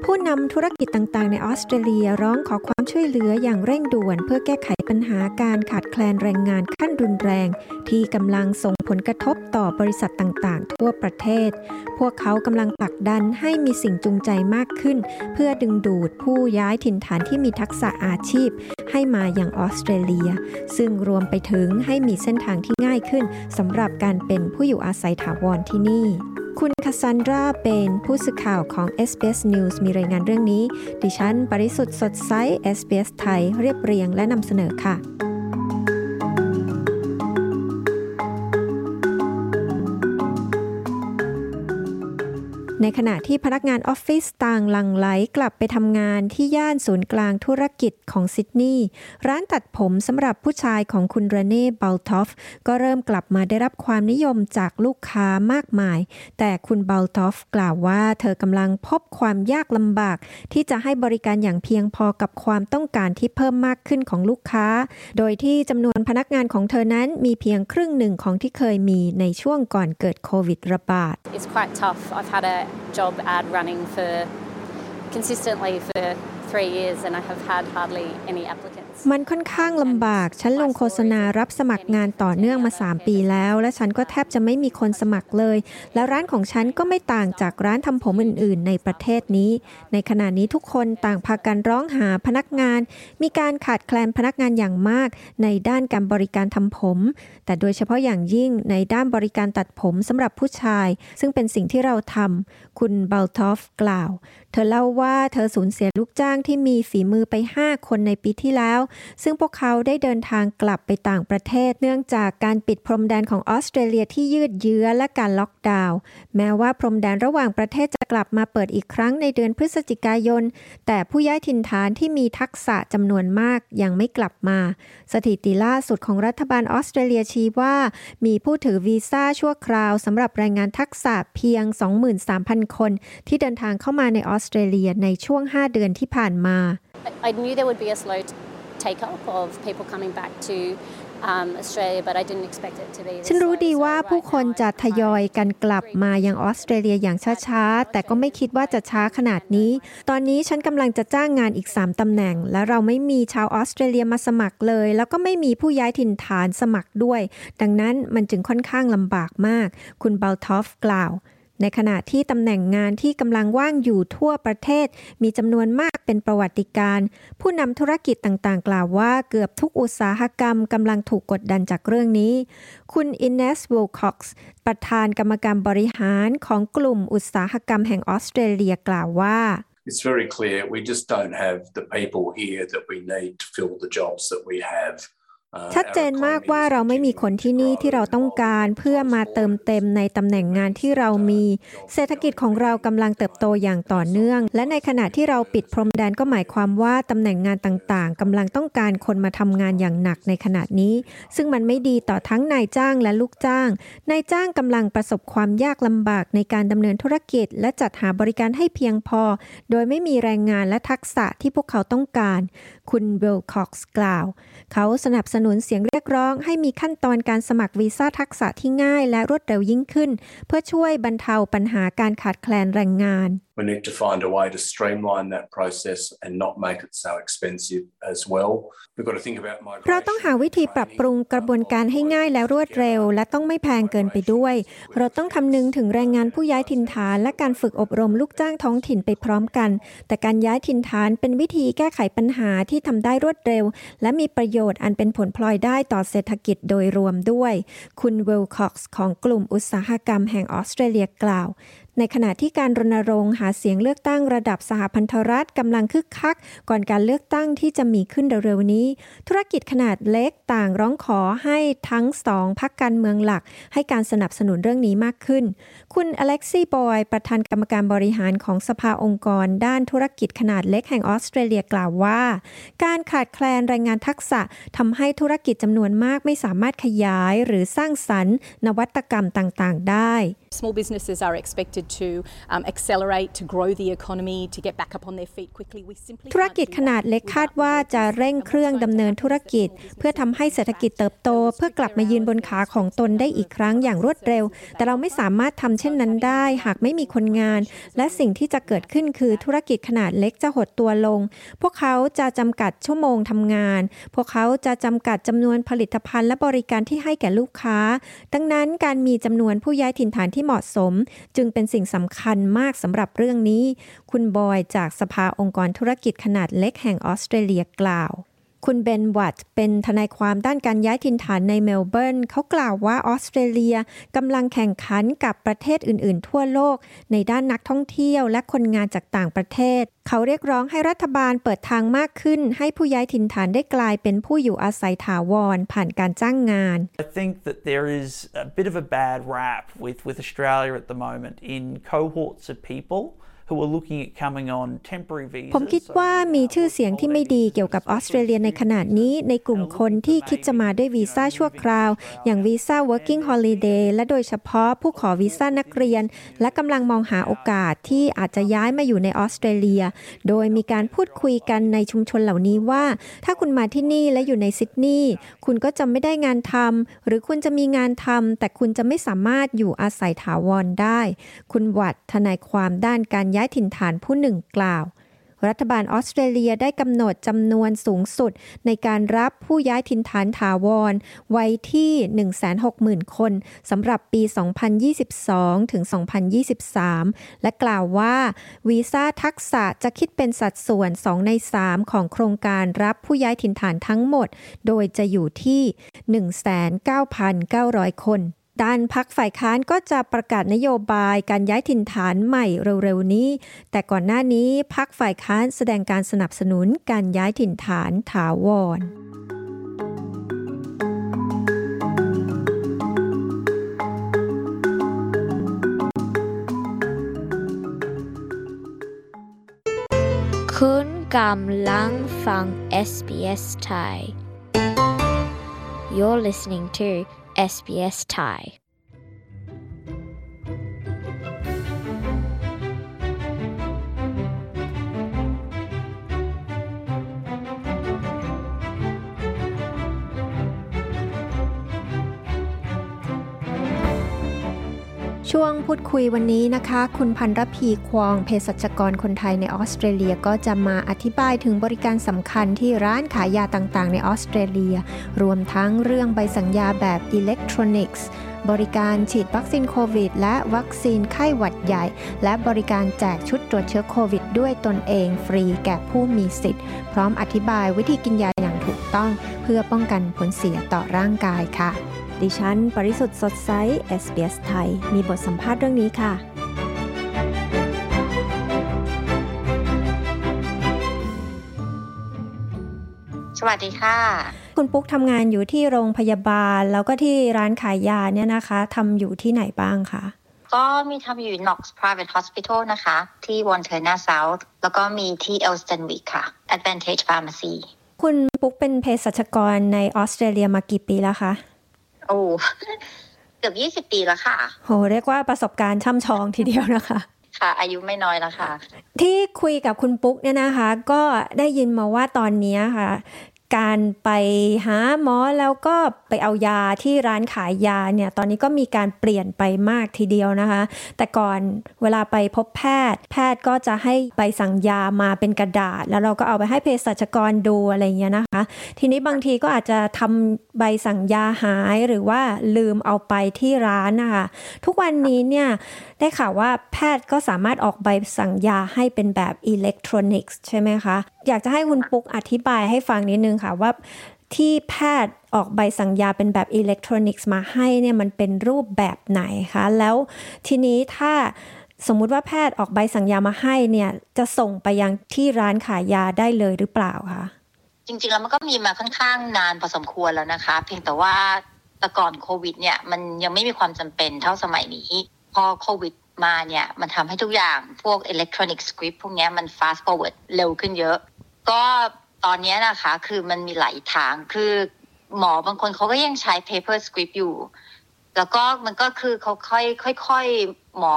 ผู้นำธุรกิจต่างๆ ในออสเตรเลียร้องขอความช่วยเหลืออย่างเร่งด่วน เพื่อแก้ไขปัญหาการขาดแคลนแรงงานขั้นรุนแรง ที่กำลังส่งผลกระทบต่อบริษัทต่างๆ ทั่วประเทศ พวกเขากำลังผลักดันให้มีสิ่งจูงใจมากขึ้น เพื่อดึงดูดผู้ย้ายถิ่นฐานที่มีทักษะอาชีพ ให้มาอย่างออสเตรเลีย ซึ่งรวมไปถึงให้มีเส้นทางที่ง่ายขึ้นสำหรับการเป็นผู้อยู่อาศัยถาวรที่นี่ คุณคาซันดราเป็นผู้สื่อข่าวของ SBS News มีรายงานเรื่องนี้ ดิฉัน ปริสุทธ์สดใส SBS ไทยเรียบเรียงและนำเสนอค่ะ ในขณะที่พนักงานออฟฟิศต่างหลังไหลกลับไปทำงานที่ย่านศูนย์กลางธุรกิจของซิดนีย์ร้านตัดผมสำหรับผู้ชายของคุณเรเน่บัลทอฟก็เริ่มกลับมาได้รับความนิยมจากลูกค้ามากมาย แต่คุณบัลทอฟกล่าวว่าเธอกำลังพบความยากลำบาก ที่จะให้บริการอย่างเพียงพอกับความต้องการที่เพิ่มมากขึ้นของลูกค้า โดยที่จำนวนพนักงานของเธอนั้นมีเพียงครึ่งหนึ่งของที่เคยมีในช่วงก่อนเกิดโควิดระบาด It's quite tough. I've had a job ad running for consistently for three years and I have had hardly any applicants. มันค่อนข้างลำบาก ฉันลงโฆษณารับสมัครงานต่อเนื่องมา 3 ปีแล้ว และฉันก็แทบจะไม่มีคนสมัครเลย และร้านของฉันก็ไม่ต่างจากร้านทำผมอื่น ๆ ในประเทศนี้ ในขณะนี้ทุกคนต่างพากันร้องหาพนักงาน มีการขาดแคลนพนักงานอย่างมาก ในด้านการบริการทำผม แต่โดยเฉพาะอย่างยิ่งในด้านบริการตัดผมสำหรับผู้ชาย ซึ่งเป็นสิ่งที่เราทำคุณเบลทอฟกล่าว เธอเล่าว่าเธอสูญเสียลูกจ้างที่มีฝีมือไป 5 คนในปีที่แล้วซึ่งพวกเขาได้เดินทางกลับไปต่างประเทศ เนื่องจากการปิดพรมแดนของออสเตรเลียที่ยืดเยื้อและการล็อกดาวน์แม้ว่าพรมแดนระหว่างประเทศจะกลับมาเปิดอีกครั้งในเดือนพฤศจิกายน แต่ผู้ย้ายถิ่นฐานที่มีทักษะจำนวนมากยังไม่กลับมา สถิติล่าสุดของรัฐบาลออสเตรเลียชี้ว่า มีผู้ถือวีซ่าชั่วคราวสำหรับแรงงานทักษะเพียง 23,000 คน ที่เดินทางเข้ามาในออสเตรเลียในช่วง 5 เดือนที่ผ่านมา I knew there would be a slow take up of people coming back to um, Australia, but I didn't expect it to be. ฉันรู้ดีว่าผู้คนจะทยอยกันกลับมายังออสเตรเลียอย่างช้าๆ แต่ก็ไม่คิดว่าจะช้าขนาดนี้ ตอนนี้ฉันกำลังจะจ้างงานอีก 3ตำแหน่ง และเราไม่มีชาวออสเตรเลียมาสมัครเลย แล้วก็ไม่มีผู้ย้ายถิ่นฐานสมัครด้วย ดังนั้นมันจึงค่อนข้างลำบากมาก คุณบัลทอฟกล่าว ในขณะที่ตำแหน่งงานที่กำลังว่างอยู่ทั่วประเทศ มีจำนวนมากเป็นประวัติการ ผู้นำธุรกิจต่างๆ กล่าวว่าเกือบทุกอุตสาหกรรมกำลังถูกกดดันจากเรื่องนี้ คุณอินเนสวลคอกส์ประธานกรรมการบริหารของกลุ่มอุตสาหกรรมแห่งออสเตรเลียกล่าวว่า It's very clear we just don't have the people here that we need to fill the jobs that we have. ชัดเจนมากว่าเราไม่มีคนที่นี่ที่เราต้องการเพื่อมาเติมเต็มในตำแหน่งงานที่เรามี เศรษฐกิจของเรากำลังเติบโตอย่างต่อเนื่อง และในขณะที่เราปิดพรมแดนก็หมายความว่าตำแหน่งงานต่างๆกำลังต้องการคนมาทำงานอย่างหนักในขณะนี้ ซึ่งมันไม่ดีต่อทั้งนายจ้างและลูกจ้าง นายจ้างกำลังประสบความยากลำบากในการดำเนินธุรกิจ และจัดหาบริการให้เพียงพอ โดยไม่มีแรงงานและทักษะที่พวกเขาต้องการ คุณเวลคอกส์กล่าว เขาสนับสนุนเสียงเรียกร้อง ให้มีขั้นตอนการสมัครวีซ่าทักษะที่ง่ายและรวดเร็วยิ่งขึ้น เพื่อช่วยบรรเทาปัญหาการขาดแคลนแรงงาน We need to find a way to streamline that process and not make it so expensive as well. We've got to think about เราต้องหาวิธีปรับปรุงกระบวนการให้ง่ายและรวดเร็ว และต้องไม่แพงเกินไปด้วย เราต้องคำนึงถึงแรงงานผู้ย้ายถิ่นฐาน และการฝึกอบรมลูกจ้างท้องถิ่นไปพร้อมกัน แต่การย้ายถิ่นฐานเป็นวิธีแก้ไขปัญหาที่ทำได้รวดเร็ว และมีประโยชน์อันเป็นผลพลอยได้ต่อเศรษฐกิจโดยรวมด้วย คุณเวลคอกส์ของกลุ่มอุตสาหกรรมแห่งออสเตรเลียกล่าว ในขณะที่การรณรงค์หาเสียงเลือกตั้งระดับสหพันธรัฐกำลังคึกคัก ก่อนการเลือกตั้งที่จะมีขึ้นเร็วๆนี้ ธุรกิจขนาดเล็กต่างร้องขอให้ทั้งสองพักการเมืองหลัก ให้การสนับสนุนเรื่องนี้มากขึ้น คุณอเล็กซี่บอยประธานกรรมการบริหารของสภาองค์กร ด้านธุรกิจขนาดเล็กแห่งออสเตรเลียกล่าวว่า การขาดแคลนแรงงานทักษะทำให้ธุรกิจจำนวนมากไม่สามารถขยายหรือสร้างสรรค์ นวัตกรรมต่างๆ ได้ Small businesses are expected to um, accelerate, to grow the economy, to get back up on their feet quickly. We simply ธุรกิจขนาดเล็กคาดว่าจะเร่งเครื่องดำเนินธุรกิจ เพื่อทำให้เศรษฐกิจเติบโต เพื่อกลับมายืนบนขาของตนได้อีกครั้งอย่างรวดเร็ว แต่เราไม่สามารถทำเช่นนั้นได้ หากไม่มีคนงาน และสิ่งที่จะเกิดขึ้นคือธุรกิจขนาดเล็กจะหดตัวลง พวกเขาจะจำกัดชั่วโมงทำงาน พวกเขาจะจำกัดจำนวนผลิตภัณฑ์และบริการที่ให้แก่ลูกค้า ดังนั้นการมีจำนวนผู้ย้ายถิ่นฐานที่เหมาะสม จึงเป็นสิ่งสำคัญมากสำหรับเรื่องนี้ คุณบอยจากสภาองค์กรธุรกิจขนาดเล็กแห่งออสเตรเลียกล่าว คุณเบนวัตเป็นทนายความด้านการย้ายถิ่นฐานในเมลเบิร์นเขากล่าวว่าออสเตรเลียกำลังแข่งขันกับประเทศอื่น ๆ ทั่วโลก ในด้านนักท่องเที่ยวและคนงานจากต่างประเทศ เขาเรียกร้องให้รัฐบาลเปิดทางมากขึ้น ให้ผู้ย้ายถิ่นฐานได้กลายเป็นผู้อยู่อาศัยถาวร ผ่านการจ้างงาน I think that there is a bit of a bad rap with, with Australia at the moment in cohorts of people ผมคิดว่ามีชื่อเสียงที่ไม่ดีเกี่ยวกับออสเตรเลียในขณะนี้ในกลุ่มคนที่คิดจะมาด้วยวีซ่าชั่วคราว อย่างวีซ่า working holiday และโดยเฉพาะผู้ขอวีซ่านักเรียน และกำลังมองหาโอกาสที่อาจจะย้ายมาอยู่ในออสเตรเลีย โดยมีการพูดคุยกันในชุมชนเหล่านี้ว่า ถ้าคุณมาที่นี่และอยู่ในซิดนีย์คุณก็จะไม่ได้งานทำหรือคุณจะมีงานทำแต่คุณจะไม่สามารถอยู่อาศัยถาวรได้ คุณวัดทนายความด้านการย้ายถิ่นฐานผู้หนึ่งกล่าว รัฐบาลออสเตรเลียได้กำหนดจำนวนสูงสุดในการรับผู้ย้ายถิ่นฐานถาวร ไว้ที่ 160,000 คนสำหรับปี 2022 ถึง 2023 และกล่าวว่าวีซ่าทักษะจะคิดเป็นสัดส่วน 2 ใน 3 ของโครงการรับผู้ย้ายถิ่นฐานทั้งหมด โดยจะอยู่ที่ 19,900 คน ด้านพักฝ่ายค้านก็จะประกาศนโยบายการย้ายถิ่นฐานใหม่เร็วๆนี้ แต่ก่อนหน้านี้พักฝ่ายค้านแสดงการสนับสนุนการย้ายถิ่นฐานถาวรคุณกำลังฟัง SBS Thai You're listening to SBS Thai ช่วงพูดคุยวันนี้นะคะ คุณพันรพีควองเภสัชกรคนไทยในออสเตรเลียก็จะมาอธิบายถึงบริการสำคัญที่ร้านขายยาต่างๆ ในออสเตรเลีย รวมทั้งเรื่องใบสั่งยาแบบอิเล็กทรอนิกส์บริการฉีดวัคซีนโควิด และวัคซีนไข้หวัดใหญ่ และบริการแจกชุดตรวจเชื้อโควิด ด้วยตนเองฟรีแก่ผู้มีสิทธิ์ พร้อมอธิบายวิธีกินยาอย่างถูกต้อง เพื่อป้องกันผลเสียต่อร่างกายค่ะ ดิฉัน ปริสุทธ์สดใส SBS ไทย มีบทสัมภาษณ์เรื่องนี้ค่ะ สวัสดีค่ะ คุณปุ๊กทำงานอยู่ที่โรงพยาบาล แล้วก็ที่ร้านขายยาเนี่ยนะคะทำอยู่ที่ไหนบ้างคะก็มีทำอยู่ Knox Private Hospital นะคะ ที่ w a n t e r n a South แล้วก็มีที่ Elstonwick ค่ะ Advantage Pharmacy คุณปุ๊กเป็นเภสัชกรในออสเตรเลียมากี่ปีแล้วคะ โอ้เกือบ20ปีแล้วค่ะโหเรียกว่าประสบการณ์ช่ำชองทีเดียวนะคะ ค่ะ อายุไม่น้อยแล้วค่ะ ที่คุยกับคุณปุ๊กเนี่ยนะคะ ก็ได้ยินมาว่าตอนนี้ค่ะ การไปหาหมอแล้วก็ไปเอายาที่ร้านขายยาเนี่ยตอนนี้ก็มีการเปลี่ยนไปมากทีเดียวนะคะ แต่ก่อนเวลาไปพบแพทย์ แพทย์ก็จะให้ใบสั่งยามาเป็นกระดาษ แล้วเราก็เอาไปให้เภสัชกรดูอะไรเงี้ยนะคะ ทีนี้บางทีก็อาจจะทำใบสั่งยาหายหรือว่าลืมเอาไปที่ร้านนะคะทุกวันนี้เนี่ย ได้ข่าวว่าแพทย์ก็สามารถออกใบสั่งยาให้เป็นแบบอิเล็กทรอนิกส์ใช่ไหมคะ อยากจะให้คุณปุ๊กอธิบายให้ฟังนิดนึงค่ะว่าที่แพทย์ออกใบสั่งยาเป็นแบบอิเล็กทรอนิกส์มาให้เนี่ยมันเป็นรูปแบบไหนคะ แล้วทีนี้ถ้าสมมุติว่าแพทย์ออกใบสั่งยามาให้เนี่ยจะส่งไปยังที่ร้านขายยาได้เลยหรือเปล่าคะจริงๆแล้วมันก็มีมาค่อนข้างนานพอสมควรแล้วนะคะ เพียงแต่ว่าแต่ก่อนโควิดเนี่ยมันยังไม่มีความจำเป็นเท่าสมัยนี้ พอโควิดมาเนี่ย มันทำให้ทุกอย่างพวกอิเล็กทรอนิกส์สคริปต์พวกนี้มัน fast forward เร็วขึ้นเยอะ ก็ตอนนี้นะคะคือมันมีหลายทางคือหมอบางคนเขาก็ยังใช้ paper script อยู่ แล้วก็มันก็คือเขาค่อยค่อยๆหมอ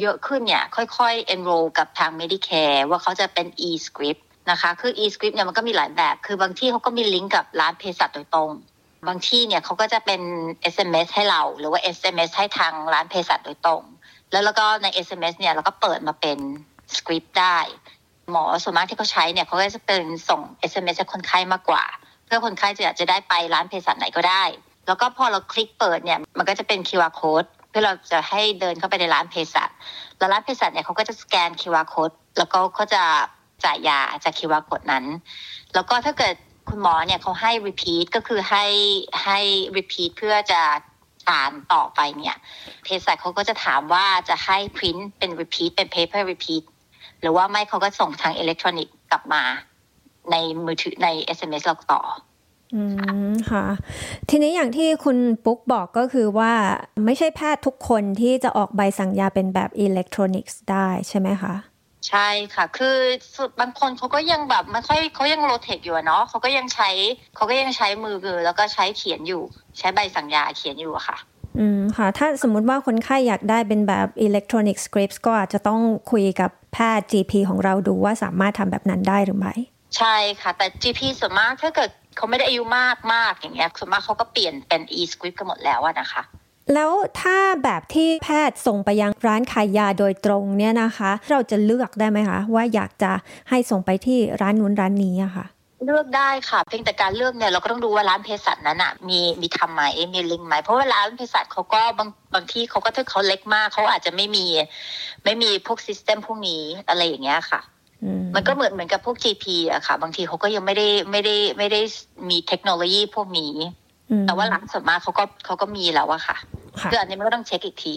เยอะขึ้นเนี่ย ค่อยๆ enroll กับทาง Medicare ว่าเขาจะเป็น e-script นะคะ คือ e-script เนี่ยมันก็มีหลายแบบ คือบางที่เขาก็มีลิงก์กับร้านเภสัชโดยตรง บางที่เนี่ยเขาก็จะเป็น SMS ให้เรา หรือว่า SMS ให้ทางร้านเภสัชโดยตรง แล้วแล้วก็ใน SMS เนี่ยเราก็เปิดมาเป็นสคริปต์ได้ หมอส่วนมากที่เขาใช้เนี่ยเขาก็จะเป็นส่ง SMS ให้คนไข้มากกว่า เพื่อคนไข้จะจะได้ไปร้านเภสัชไหนก็ได้ แล้วก็พอเราคลิกเปิดเนี่ยมันก็จะเป็น QR code เพื่อเราจะให้เดินเข้าไปในร้านเภสัชแล้วร้านเภสัชเนี่ยเขาก็จะสแกน QR code แล้วก็เขาจะจ่ายยาจาก QR code นั้น แล้วก็ถ้าเกิด คุณหมอเนี่ยเขาให้ repeat ก็คือให้ให้ repeat เพื่อจะอ่านต่อไปเนี่ยเภสัชเขาก็จะถามว่าจะให้ print เป็น repeat เป็น paper repeat หรือว่าไม่เขาก็ส่งทางอิเล็กทรอนิกส์กลับมา ในมือถือใน SMS เราต่ออืมค่ะ ทีนี้อย่างที่คุณปุ๊กบอกก็คือว่าไม่ใช่แพทย์ทุกคนที่จะออกใบสั่งยาเป็นแบบอิเล็กทรอนิกส์ได้ใช่ไหมคะ ใช่ค่ะ คือสุดบางคนเขาก็ยังแบบไม่ค่อยเขายังโรเทคอยู่อะเนาะเขาก็ยังใช้เขาก็ยังใช้มือแล้วก็ใช้เขียนอยู่ ใช้ใบสั่งยาเขียนอยู่อะค่ะ อืมค่ะ ถ้าสมมุติว่าคนไข้อยากได้เป็นแบบอิเล็กทรอนิกส์สคริปต์ก็อาจจะต้องคุยกับแพทย์ GP ของเราดูว่าสามารถทำแบบนั้นได้หรือไม่ ใช่ค่ะ แต่ GP ส่วนมากถ้าเกิดเขาไม่ได้อายุมากมากอย่างเงี้ยส่วนมากเขาก็เปลี่ยนเป็น e-script กันหมดแล้วอะนะคะ แล้วถ้าแบบที่แพทย์ส่งไปยังร้านขายยาโดยตรงเนี่ยนะคะ เราจะเลือกได้ไหมคะ ว่าอยากจะให้ส่งไปที่ร้านนู้นร้านนี้อะค่ะเลือกได้ค่ะเพียงแต่การเลือกเนี่ยเราก็ต้องดูว่าร้านเภสัชนั้นอะมีมีทำไหมมีลิงก์ไหมเพราะว่าร้านเภสัชเขาก็บางบางที่เขาก็ถ้าเขาเล็กมากเขาอาจจะไม่มี ไม่มีพวกซิสเต็มพวกนี้อะไรอย่างเงี้ยค่ะมันก็เหมือนเหมือนกับพวก GP อะค่ะ บางทีเขาก็ยังไม่ได้ไม่ได้ไม่ได้มีเทคโนโลยีพวกนี้ แต่ว่าหลังส่วนมากเขาก็เขาก็มีแล้วอะค่ะคืออันนี้มันก็ต้องเช็คอีกที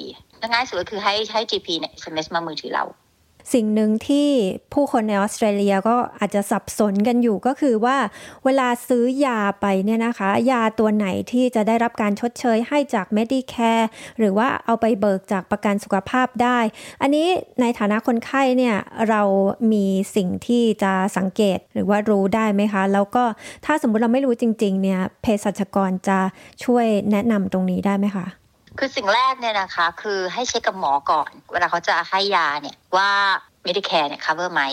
ง่ายสุดก็คือให้ให้ GP เนี่ย SMS มามือถือเรา สิ่งหนึ่งที่ผู้คนในออสเตรเลียก็อาจจะสับสนกันอยู่ก็คือว่า เวลาซื้อยาไปเนี่ยนะคะ ยาตัวไหนที่จะได้รับการชดเชยให้จาก Medicare หรือว่าเอาไปเบิกจากประกันสุขภาพได้ อันนี้ในฐานะคนไข้เนี่ยเรามีสิ่งที่จะสังเกตหรือว่ารู้ได้ไหมคะ แล้วก็ถ้าสมมุติเราไม่รู้จริง ๆ เนี่ยเภสัชกรจะช่วยแนะนำตรงนี้ได้ไหมคะ คือสิ่งแรกเนี่ยนะคะ คือให้เช็คกับหมอก่อน เวลาเขาจะให้ยาเนี่ยว่า Medicare เนี่ย cover ไหม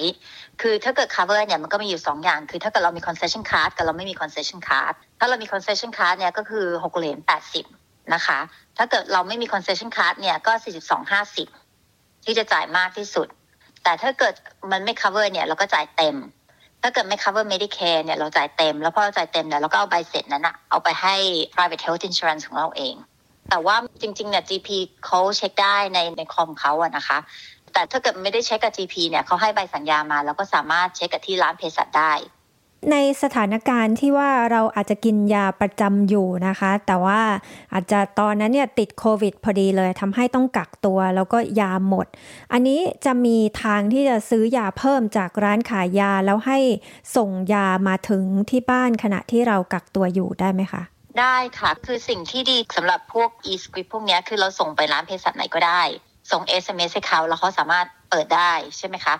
คือถ้าเกิด cover เนี่ยมันก็มีอยู่ 2 อย่าง คือถ้าเกิดเรามี concession card กับเราไม่มี concession card ถ้าเรามี concession card เนี่ยก็คือ6เหรียญ80 นะคะ ถ้าเกิดเราไม่มี concession card เนี่ยก็ 42.50 ที่จะจ่ายมากที่สุด แต่ถ้าเกิดมันไม่ cover เนี่ยเราก็จ่ายเต็ม ถ้าเกิดไม่ cover Medicare เนี่ยเราจ่ายเต็ม แล้วพอเราจ่ายเต็มเนี่ยเราก็เอาใบเสร็จนั้นอะเอาไปให้ private health insurance ของเราเอง แต่ว่าจริงๆเนี่ย GP เขาเช็คได้ในในคอมเขาอะนะคะ แต่ถ้าเกิดไม่ได้เช็คกับ GP เนี่ยเขาให้ใบสัญญามา แล้วก็สามารถเช็คกับที่ร้านเภสัชได้ ในสถานการณ์ที่ว่าเราอาจจะกินยาประจำอยู่นะคะ แต่ว่าอาจจะตอนนั้นเนี่ยติดโควิดพอดีเลยทำให้ต้องกักตัวแล้วก็ยาหมด อันนี้จะมีทางที่จะซื้อยาเพิ่มจากร้านขายยาแล้วให้ส่งยามาถึงที่บ้านขณะที่เรากักตัวอยู่ได้ไหมคะ ได้ค่ะ คือสิ่งที่ดีสำหรับพวก e-script พวกนี้คือเราส่งไปร้านเภสัชไหนก็ได้ ส่ง SMS ให้เขาแล้วเขาสามารถเปิดได้ใช่ไหมคะ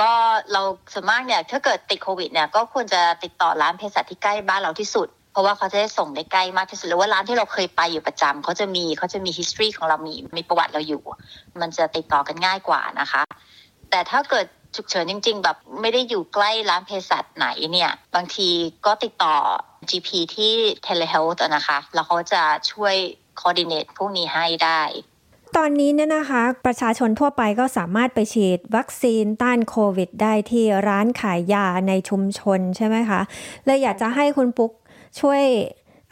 ก็เราส่วนมากเนี่ยถ้าเกิดติดโควิดเนี่ยก็ควรจะติดต่อร้านเภสัชที่ใกล้บ้านเราที่สุด เพราะว่าเขาจะได้ส่งได้ใกล้มากที่สุดหรือว่าร้านที่เราเคยไปอยู่ประจำเขาจะมีเขาจะมี history ของเรามีมีประวัติเราอยู่ มันจะติดต่อกันง่ายกว่านะคะ แต่ถ้าเกิดฉุกเฉินจริง ๆ แบบไม่ได้อยู่ใกล้ร้านเภสัชไหนเนี่ย บางทีก็ติดต่อ GP ที่ telehealth นะคะ แล้วเขาจะช่วย coordinate พวกนี้ให้ได้ ตอนนี้เนี่ยนะคะ ประชาชนทั่วไปก็สามารถไปฉีดวัคซีนต้านโควิด ได้ที่ร้านขายยาในชุมชนใช่ไหมคะเลยอยากจะให้คุณปุ๊กช่วย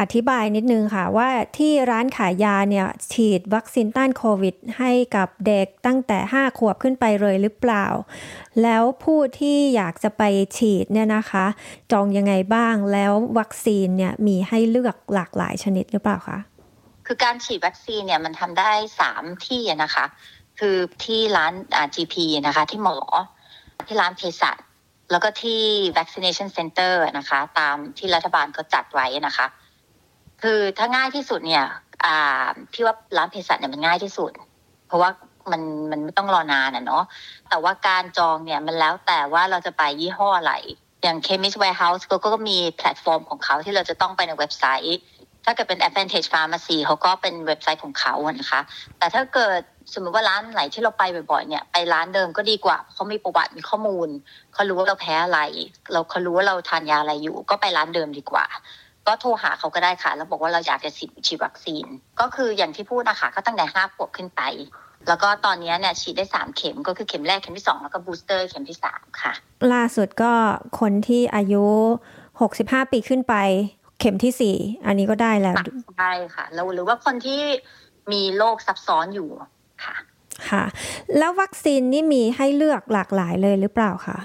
อธิบายนิดนึงค่ะว่าที่ร้านขายยาเนี่ยฉีดวัคซีนต้านโควิด ให้กับเด็กตั้งแต่ 5 ขวบขึ้นไปเลยหรือเปล่า แล้วผู้ที่อยากจะไปฉีดเนี่ยนะคะ จองยังไงบ้างแล้ววัคซีนเนี่ยมีให้เลือกหลากหลายชนิดหรือเปล่าคะคือการฉีดวัคซีนเนี่ยมันทำได้สามที่นะคะ คือที่ร้าน GP นะคะ ที่หมอที่ร้านเภสัชแล้วก็ที่ vaccination center นะคะ ตามที่รัฐบาลเขาจัดไว้นะคะ คือถ้าง่ายที่สุดเนี่ย อ่าพี่ว่าร้านเภสัชเนี่ยมันง่ายที่สุด เพราะว่ามันมันไม่ต้องรอนานอะเนาะแต่ว่าการจองเนี่ยมันแล้วแต่ว่าเราจะไปยี่ห้ออะไร อย่าง Chemist Warehouse ก็ก็มีแพลตฟอร์มของเขาที่เราจะต้องไปในเว็บไซต์ ถ้าเกิดเป็น Advantage Pharmacy เขาก็เป็นเว็บไซต์ของเขาอะนะคะ แต่ถ้าเกิดสมมติว่าร้านไหนที่เราไปบ่อยๆเนี่ยไปร้านเดิมก็ดีกว่าเขามีประวัติมีข้อมูลเขารู้ว่าเราแพ้อะไร เราเขารู้ว่าเราทานยาอะไรอยู่ ก็ไปร้านเดิมดีกว่า ก็โทรหาเขาก็ได้ค่ะ แล้วบอกว่าเราอยากจะฉีดฉีดวัคซีน ก็คืออย่างที่พูดนะคะก็ตั้งแต่ห้าขวบขึ้นไป แล้วก็ตอนนี้เนี่ยฉีดได้สามเข็มก็คือเข็มแรกเข็มที่สองแล้วก็บูสเตอร์เข็มที่สามค่ะ ล่าสุดก็คนที่อายุ65ปีขึ้นไป เข็มที่4อันนี้ก็ได้แล้วใช่ค่ะแล้วหรือว่าคนที่มีโรคซับซ้อนอยู่ค่ะ ค่ะ แล้ววัคซีนนี่มีให้เลือกหลากหลายเลยหรือเปล่าคะ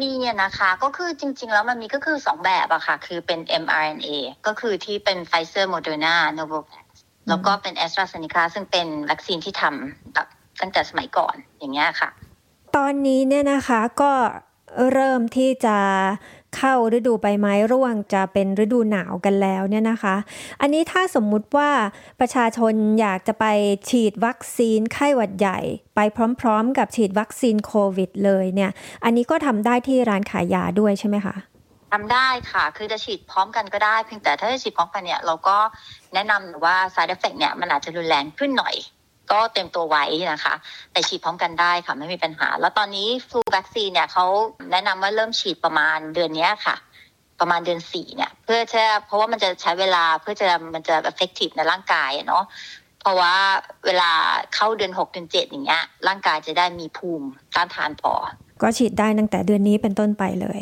มีอะนะคะก็คือจริง ๆ แล้วมันมีก็คือสองแบบอะค่ะ คือเป็น mRNA ก็คือที่เป็น Pfizer Moderna Novavax แล้วก็เป็น AstraZeneca ซึ่งเป็นวัคซีนที่ทำแบบตั้งแต่สมัยก่อนอย่างเงี้ยค่ะ ตอนนี้เนี่ยนะคะก็เริ่มที่จะ เข้าฤดูใบไม้ร่วงจะเป็นฤดูหนาวกันแล้วเนี่ยนะคะ อันนี้ถ้าสมมุติว่าประชาชนอยากจะไปฉีดวัคซีนไข้หวัดใหญ่ ไปพร้อม ๆ กับฉีดวัคซีนโควิดเลยเนี่ย อันนี้ก็ทำได้ที่ร้านขายยาด้วยใช่ไหมคะทำได้ค่ะ คือจะฉีดพร้อมกันก็ได้ เพียงแต่ถ้าจะฉีดพร้อมกันเนี่ย เราก็แนะนำว่า side effect เนี่ยมันอาจจะรุนแรงขึ้นหน่อย ก็เต็มตัวไว้นะคะ แต่ฉีดพร้อมกันได้ค่ะไม่มีปัญหา แล้วตอนนี้ฟลูวัคซีนเนี่ยเขาแนะนำว่าเริ่มฉีดประมาณเดือนนี้ค่ะ ประมาณเดือนสี่เนี่ย เพื่อจะเพราะว่ามันจะใช้เวลาเพื่อจะมันจะ effective ในร่างกายเนาะเพราะว่าเวลาเข้าเดือนหกเดือนเจ็ดอย่างเงี้ยร่างกายจะได้มีภูมิต้านทานพอ ก็ฉีดได้ตั้งแต่เดือนนี้เป็นต้นไปเลย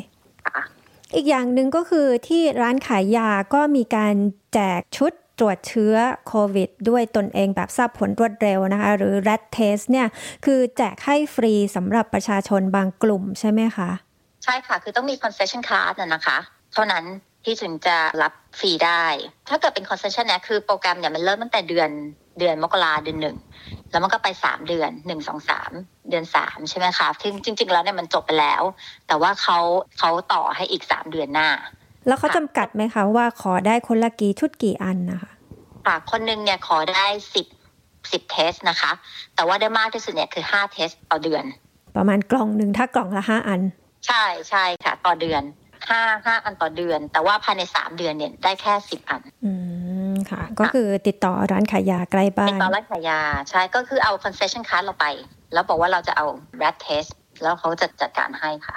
อีกอย่างหนึ่งก็คือที่ร้านขายยาก็มีการแจกชุดต รวจเชื้อโควิด ด้วยตนเองแบบทราบผลรวดเร็วนะคะ หรือ rat test เนี่ย คือแจกให้ฟรีสำหรับประชาชนบางกลุ่มใช่ไหมคะ ใช่ค่ะ คือต้องมี concession card นะนะคะ เท่านั้นที่ถึงจะรับฟรีได้ ถ้าเกิดเป็น concession เนี่ยคือโปรแกรมเนี่ยมันเริ่มตั้งแต่เดือนเดือนมกราเดือนหนึ่ง แล้วมันก็ไปสามเดือนหนึ่งสองสามเดือนสามใช่ไหมคะซึ่งจริง ๆ แล้วเนี่ยมันจบไปแล้ว แต่ว่าเขาเขาต่อให้อีกสามเดือนหน้า แล้วเขาจำกัดไหมคะว่าขอได้คนละกี่ชุดกี่อันนะคะ ค่ะคนหนึ่งเนี่ยขอได้สิบสิบเทสนะคะ แต่ว่าได้มากที่สุดเนี่ยคือห้าเทสต่อเดือน ประมาณกล่องหนึ่งถ้ากล่องละห้าอัน ใช่ใช่ค่ะ ต่อเดือนห้าห้าอันต่อเดือน แต่ว่าภายในสามเดือนเนี่ยได้แค่สิบอัน อืมค่ะ ก็คือติดต่อร้านขายยาใกล้บ้าติดนต่อร้านขายยา ใช่ก็คือเอา concession card เราไป แล้วบอกว่าเราจะเอา rat test แล้วเขาจะจัดการให้ค่ะ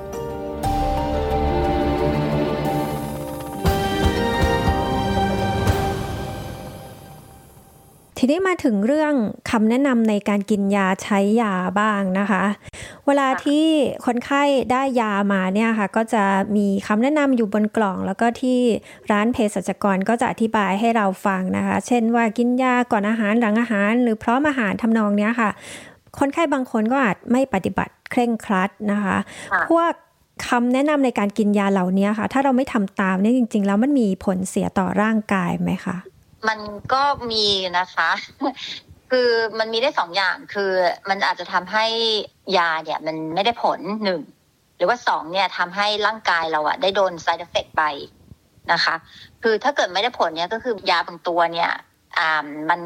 ทีนี้มาถึงเรื่องคำแนะนำในการกินยาใช้ยาบ้างนะคะ เวลาที่คนไข้ได้ยามาเนี่ยค่ะ ก็จะมีคำแนะนำอยู่บนกล่อง แล้วก็ที่ร้านเภสัชกรก็จะอธิบายให้เราฟังนะคะ เช่นว่ากินยาก่อนอาหารหลังอาหาร หรือพร้อมอาหารทำนองเนี้ยค่ะ คนไข้บางคนก็อาจไม่ปฏิบัติเคร่งครัดนะคะ พวกคำแนะนำในการกินยาเหล่านี้ค่ะ ถ้าเราไม่ทำตามเนี่ยจริง ๆ แล้วมันมีผลเสียต่อร่างกายไหมคะ มันก็มีนะคะ คือมันมีได้สองอย่างคือมันอาจจะทำให้ยาเนี่ย มันไม่ได้ผลหนึ่งหรือว่าสองเนี่ยทำให้ร่างกายเราอะได้โดน side effect ไปนะคะ คือถ้าเกิดไม่ได้ผลเนี่ยก็คือยาบางตัวเนี่ยอ่ามัน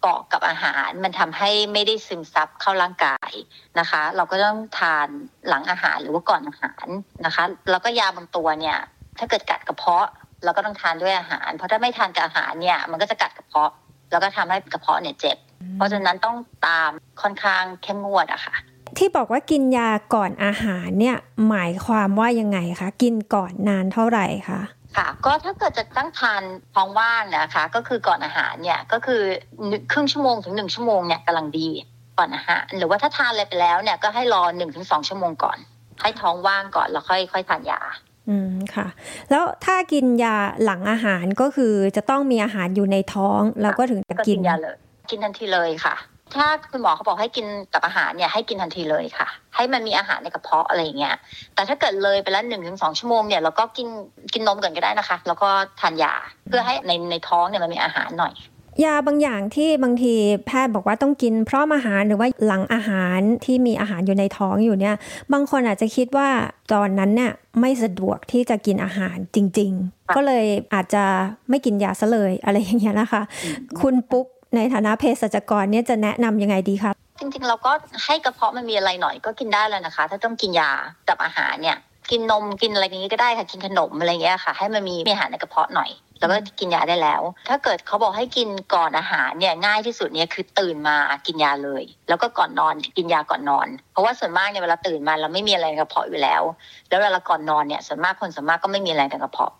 เกาะกับอาหาร มันทำให้ไม่ได้ซึมซับเข้าร่างกายนะคะ เราก็ต้องทานหลังอาหารหรือว่าก่อนอาหารนะคะ แล้วก็ยาบางตัวเนี่ย ถ้าเกิดกัดกระเพาะ เราก็ต้องทานด้วยอาหาร เพราะถ้าไม่ทานกับอาหารเนี่ยมันก็จะกัดกระเพาะ แล้วก็ทำให้กระเพาะเนี่ยเจ็บ เพราะฉะนั้นต้องตามค่อนข้างเข้มงวดอะค่ะ ที่บอกว่ากินยาก่อนอาหารเนี่ยหมายความว่ายังไงคะกินก่อนนานเท่าไหร่คะค่ะก็ถ้าเกิดจะตั้งทานท้องว่างนะคะ ก็คือก่อนอาหารเนี่ยก็คือครึ่งชั่วโมงถึงหนึ่งชั่วโมงเนี่ยกำลังดีก่อนอาหารหรือว่าถ้าทานอะไรไปแล้วเนี่ยก็ให้รอหนึ่งถึงสองชั่วโมงก่อน ให้ท้องว่างก่อนแล้วค่อยค่อยทานยา อืมค่ะ แล้วถ้ากินยาหลังอาหารก็คือจะต้องมีอาหารอยู่ในท้องแล้วก็ถึงจะก็กิกินนยาเลย กินทันทีเลยค่ะ ถ้าคุณหมอเขาบอกให้กินกับอาหารเนี่ยให้กินทันทีเลยค่ะ ให้มันมีอาหารในกระเพาะอะไรอย่างเงี้ย แต่ถ้าเกิดเลยไปแล้วหนึ่งถึงสองชั่วโมงเนี่ยเราก็กินกินนมก่อนก็ได้นะคะ แล้วก็ทานยาเพื่อให้ในในท้องเนี่ยมันมีอาหารหน่อย ยาบางอย่างที่บางทีแพทย์บอกว่าต้องกินพร้อมอาหารหรือว่าหลังอาหารที่มีอาหารอยู่ในท้องอยู่เนี่ย บางคนอาจจะคิดว่าตอนนั้นเนี่ยไม่สะดวกที่จะกินอาหารจริง ๆ ก็เลยอาจจะไม่กินยาซะเลยอะไรอย่างเงี้ยนะคะ คุณปุ๊กในฐานะเภสัชกรเนี่ยจะแนะนำยังไงดีคะจริงๆ เราก็ให้กระเพาะมันมีอะไรหน่อยก็กินได้แล้วนะคะ ถ้าต้องกินยากับอาหารเนี่ย กินนมกินอะไรอย่างนี้ก็ได้ค่ะกินขนมอะไรเงี้ยค่ะ ให้มันมีมีอาหารในกระเพาะหน่อย แล้วก็กินยาได้แล้ว ถ้าเกิดเขาบอกให้กินก่อนอาหารเนี่ยง่ายที่สุดเนี่ยคือตื่นมากินยาเลย แล้วก็ก่อนนอนกินยาก่อนนอน เพราะว่าส่วนมากเนี่ยเวลาตื่นมาเราไม่มีอะไรในกระเพาะอยู่แล้ว แล้วเวลาก่อนนอนเนี่ยส่วนมากคนส่วนมากก็ไม่มีอะไรในกระเพาะ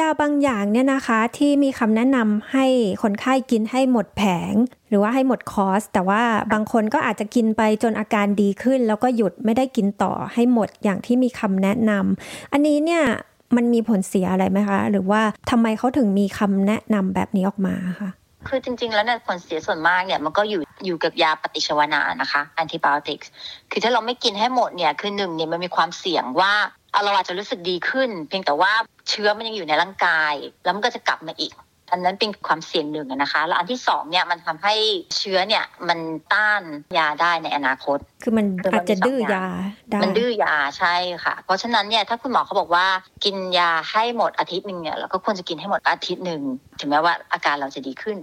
ยาบางอย่างเนี่ยนะคะที่มีคำแนะนำให้คนไข้กินให้หมดแผง หรือว่าให้หมดคอส แต่ว่าบางคนก็อาจจะกินไปจนอาการดีขึ้น แล้วก็หยุดไม่ได้กินต่อให้หมดอย่างที่มีคำแนะนำอันนี้เนี่ย มันมีผลเสียอะไรไหมคะ หรือว่าทำไมเขาถึงมีคำแนะนำแบบนี้ออกมาคะคือจริง ๆ แล้วเนี่ยผลเสียส่วนมากเนี่ยมันก็อยู่อยู่กับยาปฏิชีวนะนะคะแอนติบอติกส์คือถ้าเราไม่กินให้หมดเนี่ยคือหนึ่งเนี่ยมันมีความเสี่ยงว่าเราอาจจะรู้สึกดีขึ้น เพียงแต่ว่าเชื้อมันยังอยู่ในร่างกาย แล้วมันก็จะกลับมาอีก อันนั้นเป็นความเสี่ยงหนึ่งนะคะ แล้วอันที่สองเนี่ยมันทำให้เชื้อเนี่ยมันต้านยาได้ในอนาคต คือมันอาจจะดื้อยาได้มันดื้อยาใช่ค่ะ เพราะฉะนั้นเนี่ยถ้าคุณหมอเขาบอกว่ากินยาให้หมดอาทิตย์หนึ่งเนี่ยเราก็ควรจะกินให้หมดอาทิตย์หนึ่งถึงแม้ว่าอาการเราจะดีขึ้น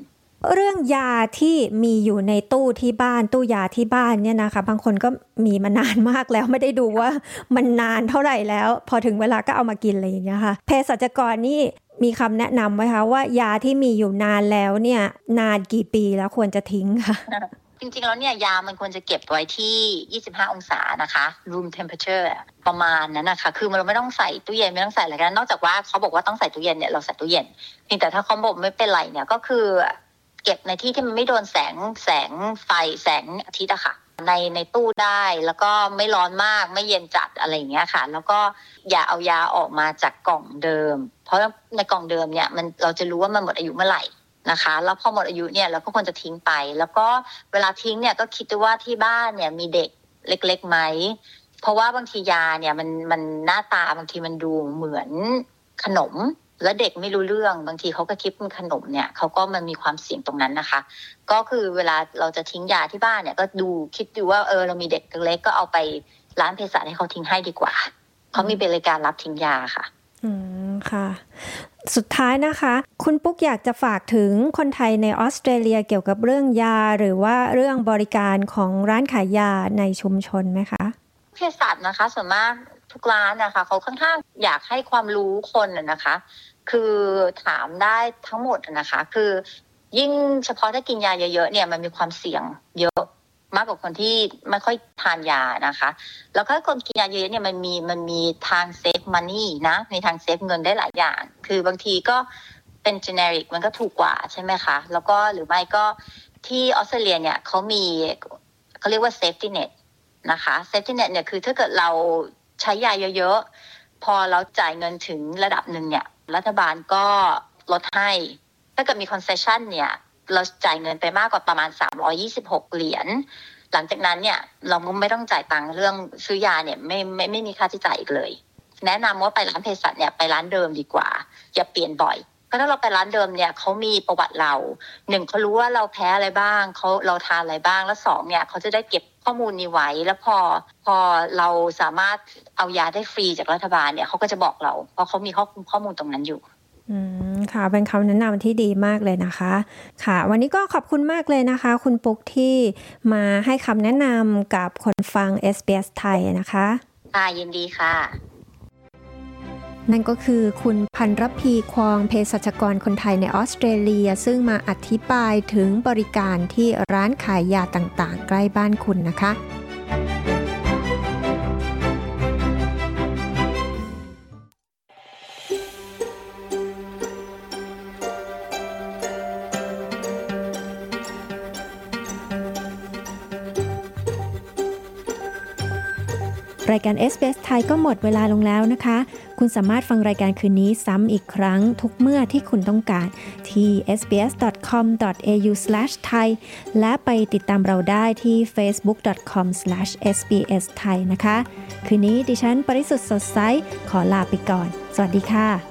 เรื่องยาที่มีอยู่ในตู้ที่บ้านตู้ยาที่บ้านเนี่ยนะคะ บางคนก็มีมานานมากแล้วไม่ได้ดูว่ามันนานเท่าไหร่แล้ว พอถึงเวลาก็เอามากินอะไรอย่างเงี้ยค่ะเภสัชกรนี่ มีคำแนะนำไหมคะว่ายาที่มีอยู่นานแล้วเนี่ยนานกี่ปีแล้วควรจะทิ้งค่ะจริงๆ แล้วเนี่ยยามันควรจะเก็บไว้ที่ 25 องศานะคะ room temperature ประมาณนั้นนะคะ คือเราไม่ต้องใส่ตู้เย็นไม่ต้องใส่อะไรกัน นอกจากว่าเขาบอกว่าต้องใส่ตู้เย็นเนี่ยเราใส่ตู้เย็นเพียงแต่ถ้าเขาบอกไม่เป็นไรเนี่ยก็คือ เก็บในที่ที่มันไม่โดนแสงแสงไฟแสงอาทิตย์อะค่ะ ในในตู้ได้แล้วก็ไม่ร้อนมากไม่เย็นจัดอะไรอย่างเงี้ยค่ะ แล้วก็อย่าเอายาออกมาจากกล่องเดิม เพราะในกล่องเดิมเนี่ยมันเราจะรู้ว่ามันหมดอายุเมื่อไหร่นะคะ แล้วพอหมดอายุเนี่ยเราก็ควรจะทิ้งไป แล้วก็เวลาทิ้งเนี่ยก็คิดดูว่าที่บ้านเนี่ยมีเด็กเล็กๆไหมเพราะว่าบางทียาเนี่ยมันมันหน้าตาบางทีมันดูเหมือนขนม แล้วเด็กไม่รู้เรื่องบางทีเขาก็คิดเป็นขนมเนี่ยเขาก็มันมีความเสี่ยงตรงนั้นนะคะ ก็คือเวลาเราจะทิ้งยาที่บ้านเนี่ยก็ดูคิดดูว่าเออเรามีเด็กเล็กก็เอาไปร้านเภสัชให้เขาทิ้งให้ดีกว่าเขามีบริการรับทิ้งยาค่ะ อืมค่ะ สุดท้ายนะคะ คุณปุ๊กอยากจะฝากถึงคนไทยในออสเตรเลียเกี่ยวกับเรื่องยา หรือว่าเรื่องบริการของร้านขายยาในชุมชนไหมคะเภสัชนะคะส่วนมากทุกร้านนะคะเขาค่อนข้างอยากให้ความรู้คนน่ะนะคะ คือถามได้ทั้งหมดนะคะ คือยิ่งเฉพาะถ้ากินยาเยอะๆเนี่ยมันมีความเสี่ยงเยอะมากกว่าคนที่ไม่ค่อยทานยานะคะ แล้วก็คนกินยาเยอะเนี่ยมันมีมันมีทางเซฟมันนี่นะมีทางเซฟเงินได้หลายอย่าง คือบางทีก็เป็น generic มันก็ถูกกว่าใช่ไหมคะ แล้วก็หรือไม่ก็ที่ออสเตรเลียเนี่ยเขามีเขาเรียกว่า safety net นะคะ safety net เนี่ยคือถ้าเกิดเราใช้ยาเยอะๆ พอเราจ่ายเงินถึงระดับหนึ่งเนี่ย รัฐบาลก็ลดให้ ถ้าเกิดมีคอนเซชันเนี่ย เราจ่ายเงินไปมากกว่าประมาณ 326 เหรียญหลังจากนั้นเนี่ยเราไม่ต้องจ่ายตังค์เรื่องซื้อยาเนี่ยไม่ไม่ไม่มีค่าใช้จ่ายอีกเลย แนะนำว่าไปร้านเภสัชเนี่ยไปร้านเดิมดีกว่า อย่าเปลี่ยนบ่อย ราะถ้าเราไปร้านเดิมเนี่ยเขามีประวัติเราหนึ่งเขารู้ว่าเราแพ้อะไรบ้างเขาเราทานอะไรบ้าง แล้วสองเนี่ยเขาจะได้เก็บข้อมูลนี้ไว้แล้วพอพอเราสามารถเอายาได้ฟรีจากรัฐบาลเนี่ยเขาก็จะบอกเรา เพราะเขามีข้อข้อมูลตรงนั้นอยู่อืมค่ะเป็นคำแนะนำที่ดีมากเลยนะคะ ค่ะ วันนี้ก็ขอบคุณมากเลยนะคะ คุณปุ๊กที่มาให้คำแนะนำกับคนฟัง SBS ไทยนะคะค่ะยินดีค่ะ นั่นก็คือคุณพันรพีควองเภสัชกรคนไทยในออสเตรเลีย ซึ่งมาอธิบายถึงบริการที่ร้านขายยาต่างๆ ใกล้บ้านคุณนะคะ รายการ s อ s ไทยก็หมดเวลาลงแล้วนะคะ คุณสามารถฟังรายการคืนนี้ซ้ำอีกครั้งทุกเมื่อที่คุณต้องการที่ sbs.com.au/thai และไปติดตามเราได้ที่ facebook.com/sbsthai นะคะ คืนนี้ดิฉันปริสุทธ์สดใสขอลาไปก่อน สวัสดีค่ะ